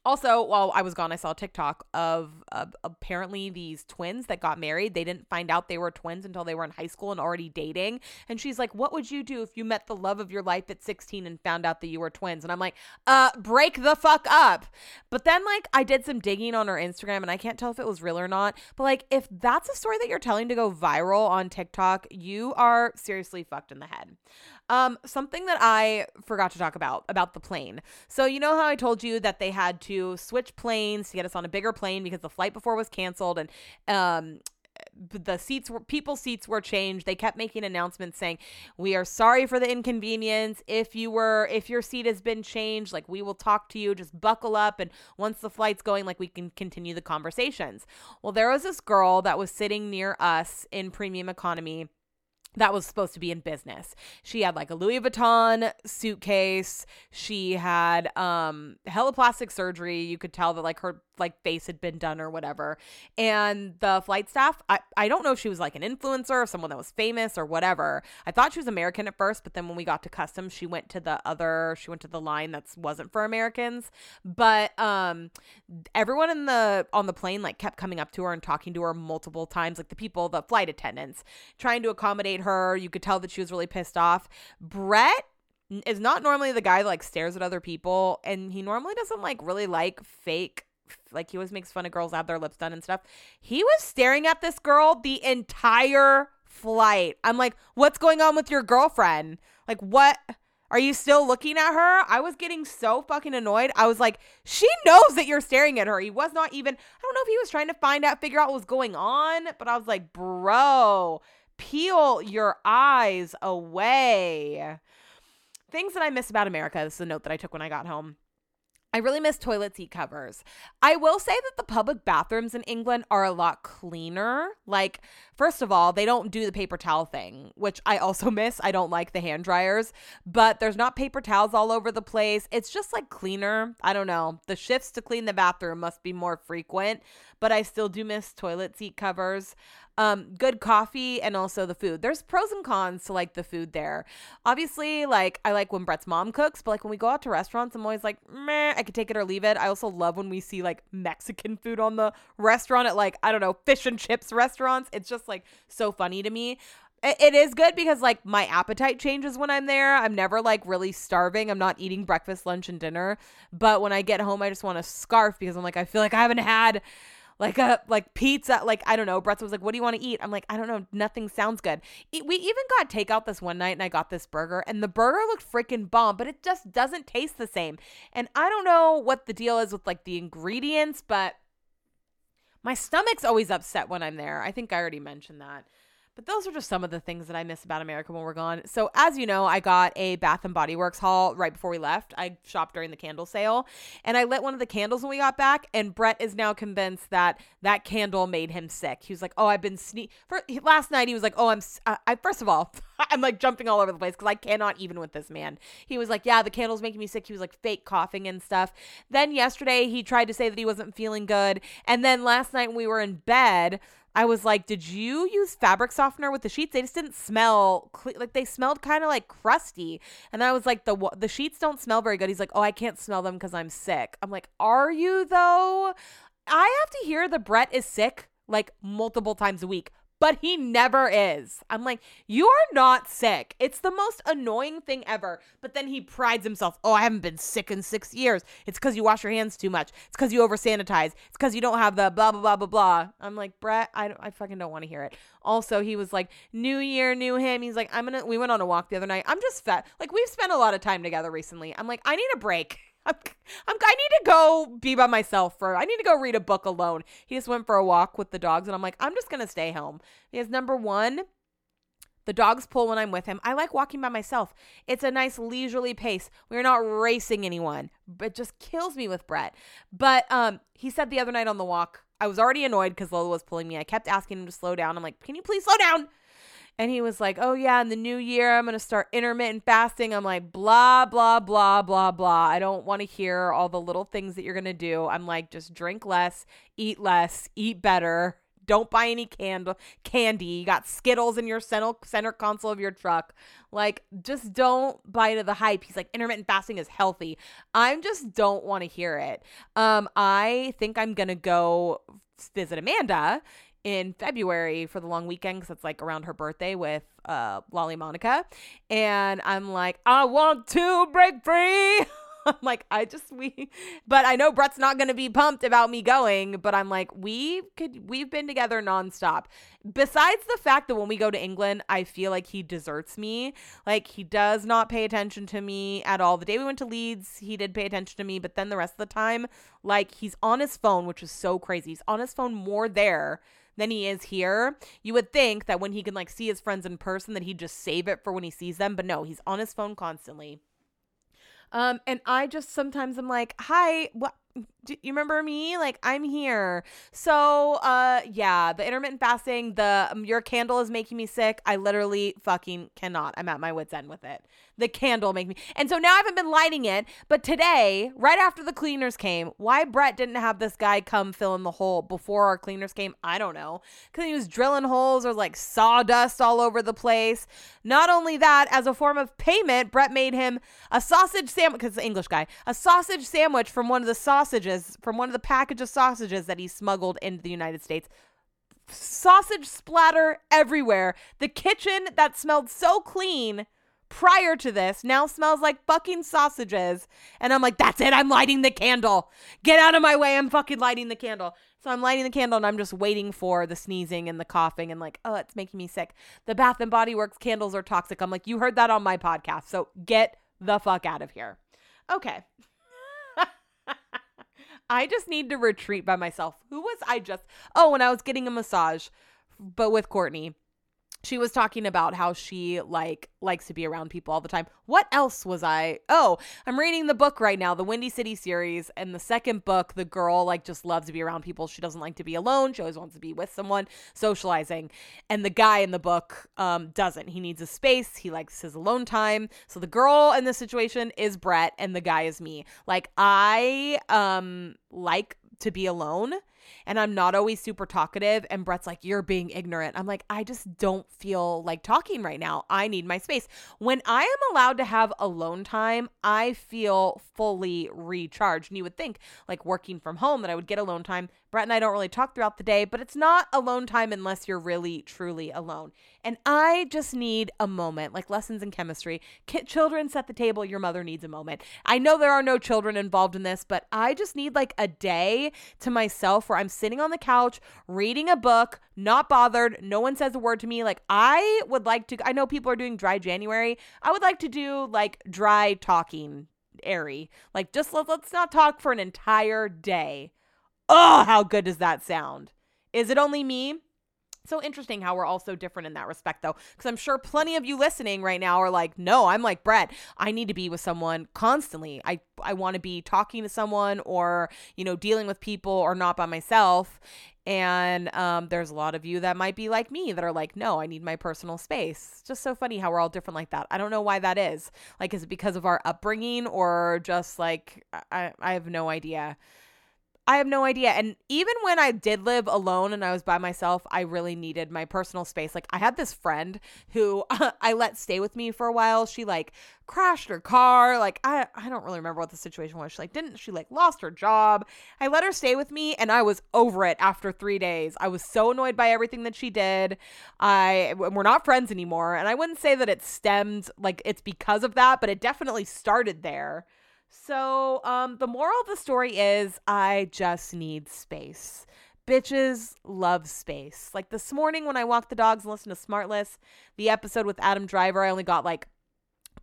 also, while I was gone, I saw TikTok of uh, apparently these twins that got married. They didn't find out they were twins until they were in high school and already dating. And she's like, What would you do if you met the love of your life at 16 and found out that you were twins? And I'm like, Uh, break the fuck up. But then, like, I did some digging on her Instagram and I can't tell if it was real or not. But, like, if that's a story that you're telling to go viral on TikTok, you are seriously fucked in the head. Um, something that I forgot to talk about about the plane. So you know how I told you that they had to switch planes to get us on a bigger plane because the flight before was canceled and um the seats were people's seats were changed. They kept making announcements saying we are sorry for the inconvenience. If you were if your seat has been changed like we will talk to you. Just buckle up and once the flight's going like we can continue the conversations. Well there was this girl that was sitting near us in premium economy that was supposed to be in business. She had like a Louis Vuitton suitcase. She had um hella plastic surgery. You could tell that like her like face had been done or whatever. And the flight staff, I, I don't know if she was like an influencer or someone that was famous or whatever. I thought she was American at first, but then when we got to customs, she went to the other, she went to the line that wasn't for Americans. But um everyone in the on the plane like kept coming up to her and talking to her multiple times, like the people, the flight attendants, trying to accommodate her. You could tell that she was really pissed off. Brett is not normally the guy that like stares at other people and he normally doesn't like really like fake like he always makes fun of girls have their lips done and stuff. He was staring at this girl the entire flight. I'm like, what's going on with your girlfriend? Like, what? Are you still looking at her? I was getting so fucking annoyed. I was like, she knows that you're staring at her. He was not even, I don't know if he was trying to find out, figure out what was going on, but I was like, bro, peel your eyes away. Things that I miss about America. This is a note that I took when I got home. I really miss toilet seat covers. I will say that the public bathrooms in England are a lot cleaner. Like, First of all, they don't do the paper towel thing, which I also miss. I don't like the hand dryers, but there's not paper towels all over the place. It's just like cleaner. I don't know. The shifts to clean the bathroom must be more frequent, but I still do miss toilet seat covers um, good coffee and also the food. There's pros and cons to like the food there. Obviously, like I like when Brett's mom cooks, but like when we go out to restaurants, I'm always like, meh, I could take it or leave it. I also love when we see like Mexican food on the restaurant at like, I don't know, fish and chips restaurants. It's just like so funny to me it is good because like my appetite changes when I'm there. I'm never like really starving. I'm not eating breakfast, lunch, and dinner. But when I get home, I just want to scarf because I'm like, I feel like I haven't had like a like pizza like i don't know brett was like what do you want to eat? I'm like i don't know nothing sounds good. We even got takeout this one night and i got this burger and the burger looked freaking bomb but it just doesn't taste the same. And i don't know what the deal is with like the ingredients but my stomach's always upset when i'm there. I think i already mentioned that but those are just some of the things that I miss about America when we're gone. So as you know, I got a Bath and Body Works haul right before we left. I shopped during the candle sale, and I lit one of the candles when we got back. And Brett is now convinced that that candle made him sick. He was like, "Oh, I've been sne." For last night, he was like, "Oh, I'm." Uh, I first of all, I'm like jumping all over the place because I cannot even with this man. He was like, "Yeah, the candle's making me sick." He was like fake coughing and stuff. Then yesterday, he tried to say that he wasn't feeling good, and then last night when we were in bed. I was like, did you use fabric softener with the sheets? They just didn't smell cle- like they smelled kind of like crusty. And I was like, the the sheets don't smell very good. He's like, oh, I can't smell them because I'm sick. I'm like, are you though? I have to hear the Brett is sick like multiple times a week but he never is. I'm like, you are not sick. It's the most annoying thing ever. But then he prides himself, oh, I haven't been sick in six years. It's because you wash your hands too much. It's because you over sanitize. It's because you don't have the blah, blah, blah, blah, blah. I'm like, Brett, I, I fucking don't want to hear it. Also, he was like, new year, new him. He's like, I'm going to, we went on a walk the other night. I'm just fat. Like, we've spent a lot of time together recently. I'm like, I need a break. I'm, I'm, I need to go be by myself for, I need to go read a book alone. He just went for a walk with the dogs, and I'm like, I'm just going to stay home. Because number one, the dogs pull when I'm with him. I like walking by myself. It's a nice leisurely pace. We're not racing anyone. But it just kills me with Brett. But um, he said the other night on the walk, I was already annoyed because Lola was pulling me. I kept asking him to slow down. I'm like, can you please slow down? And he was like, Oh, yeah, in the new year, I'm going to start intermittent fasting. I'm like, blah, blah, blah, blah, blah. I don't want to hear all the little things that you're going to do. I'm like, just drink less, eat less, eat better. Don't buy any candle candy. You got Skittles in your center, center console of your truck. Like, just don't buy into the hype. He's like, intermittent fasting is healthy. I just don't want to hear it. Um, I think I'm gonna go visit Amanda in February for the long weekend because it's like around her birthday with uh Lolly Monica. And I'm like, I want to break free. I'm like, I just we but I know Brett's not gonna be pumped about me going, but I'm like, we could we've been together nonstop. Besides the fact that when we go to England, I feel like he deserts me. Like he does not pay attention to me at all. The day we went to Leeds, he did pay attention to me, but then the rest of the time, like he's on his phone, which is so crazy. He's on his phone more there than he is here. You would think that when he can like see his friends in person that he'd just save it for when he sees them, but no, he's on his phone constantly. Um, and I just sometimes I'm like, hi, what? Do you remember me? Like I'm here. So, uh, yeah, the intermittent fasting, the um, your candle is making me sick. I literally fucking cannot. I'm at my wits end with it the candle make me. And so now I haven't been lighting it. But today, right after the cleaners came, why Brett didn't have this guy come fill in the hole before our cleaners came, I don't know. Because he was drilling holes or like sawdust all over the place. Not only that, as a form of payment, Brett made him a sausage sandwich, because the English guy, a sausage sandwich from one of the sausages, from one of the package of sausages that he smuggled into the United States sausage splatter everywhere. The kitchen that smelled so clean prior to this now smells like fucking sausages. And I'm like, that's it. I'm lighting the candle. Get out of my way. I'm fucking lighting the candle. So I'm lighting the candle and I'm just waiting for the sneezing and the coughing and like, oh, it's making me sick. The Bath and Body Works candles are toxic. I'm like, you heard that on my podcast. So get the fuck out of here. Okay. I just need to retreat by myself. Who was I just? Oh, when I was getting a massage, but with Courtney she was talking about how she like likes to be around people all the time. What else was I? Oh, I'm reading the book right now, the Windy City series, and the second book, the girl like just loves to be around people. She doesn't like to be alone. She always wants to be with someone, socializing. And the guy in the book um doesn't. He needs a space. He likes his alone time. So the girl in this situation is Brett and the guy is me. Like I um like to be alone and I'm not always super talkative. And Brett's like, You're being ignorant. I'm like, I just don't feel like talking right now. I need my space. When I am allowed to have alone time, I feel fully recharged. And you would think, like working from home, that I would get alone time. Brett and I don't really talk throughout the day, but it's not alone time unless you're really, truly alone. And I just need a moment, like lessons in chemistry. Children set the table, your mother needs a moment. I know there are no children involved in this, but I just need like a day to myself where I'm sitting on the couch reading a book, not bothered. No one says a word to me. Like, I would like to, I know people are doing dry January. I would like to do like dry talking airy. Like, just let, let's not talk for an entire day. Oh, how good does that sound? Is it only me? So interesting how we're all so different in that respect, though, because I'm sure plenty of you listening right now are like, "No, I'm like Brett. I need to be with someone constantly. I I want to be talking to someone, or you know, dealing with people, or not by myself." And um, there's a lot of you that might be like me that are like, no, I need my personal space. It's just so funny how we're all different like that. I don't know why that is. Like, is it because of our upbringing or just like, I, I have no idea. I have no idea. And even when I did live alone and I was by myself, I really needed my personal space. Like I had this friend who I let stay with me for a while. She like crashed her car. Like I I don't really remember what the situation was. She like didn't she like lost her job. I let her stay with me and I was over it after 3 days. I was so annoyed by everything that she did. I we're not friends anymore and I wouldn't say that it stemmed like it's because of that, but it definitely started there. So, um, the moral of the story is I just need space. Bitches love space. Like this morning when I walked the dogs and listened to Smartless, the episode with Adam Driver, I only got like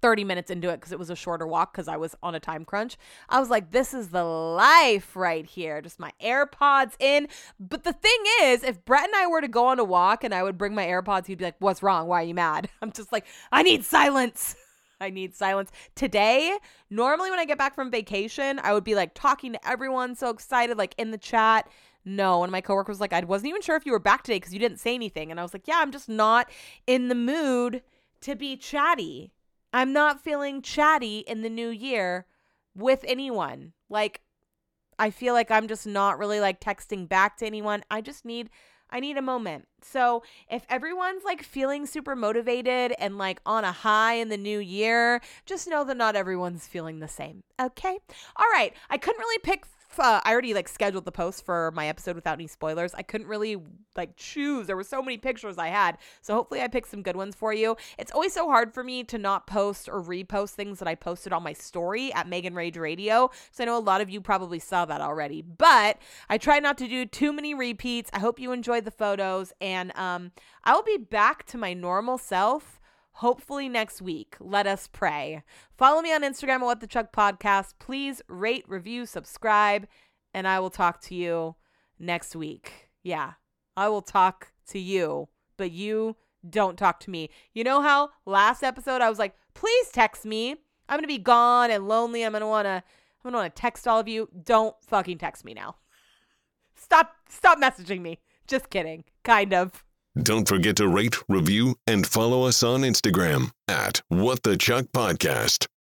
30 minutes into it because it was a shorter walk because I was on a time crunch. I was like, this is the life right here. Just my AirPods in. But the thing is, if Brett and I were to go on a walk and I would bring my AirPods, he'd be like, what's wrong? Why are you mad? I'm just like, I need silence. I need silence. Today, normally when I get back from vacation, I would be like talking to everyone, so excited, like in the chat. No, and my coworker was like, I wasn't even sure if you were back today because you didn't say anything. And I was like, Yeah, I'm just not in the mood to be chatty. I'm not feeling chatty in the new year with anyone. Like, I feel like I'm just not really like texting back to anyone. I just need I need a moment. So, if everyone's like feeling super motivated and like on a high in the new year, just know that not everyone's feeling the same. Okay? All right. I couldn't really pick uh, I already like scheduled the post for my episode without any spoilers. I couldn't really like choose. There were so many pictures I had. So hopefully I picked some good ones for you. It's always so hard for me to not post or repost things that I posted on my story at Megan Rage Radio. So I know a lot of you probably saw that already. But I try not to do too many repeats. I hope you enjoyed the photos and um I will be back to my normal self hopefully next week. Let us pray. Follow me on Instagram at What the Chuck Podcast. Please rate, review, subscribe, and I will talk to you next week. Yeah, I will talk to you, but you don't talk to me. You know how last episode I was like, please text me. I'm gonna be gone and lonely. I'm gonna wanna I'm gonna wanna text all of you. Don't fucking text me now. Stop stop messaging me. Just kidding. Kind of. Don't forget to rate, review, and follow us on Instagram at What the Chuck Podcast.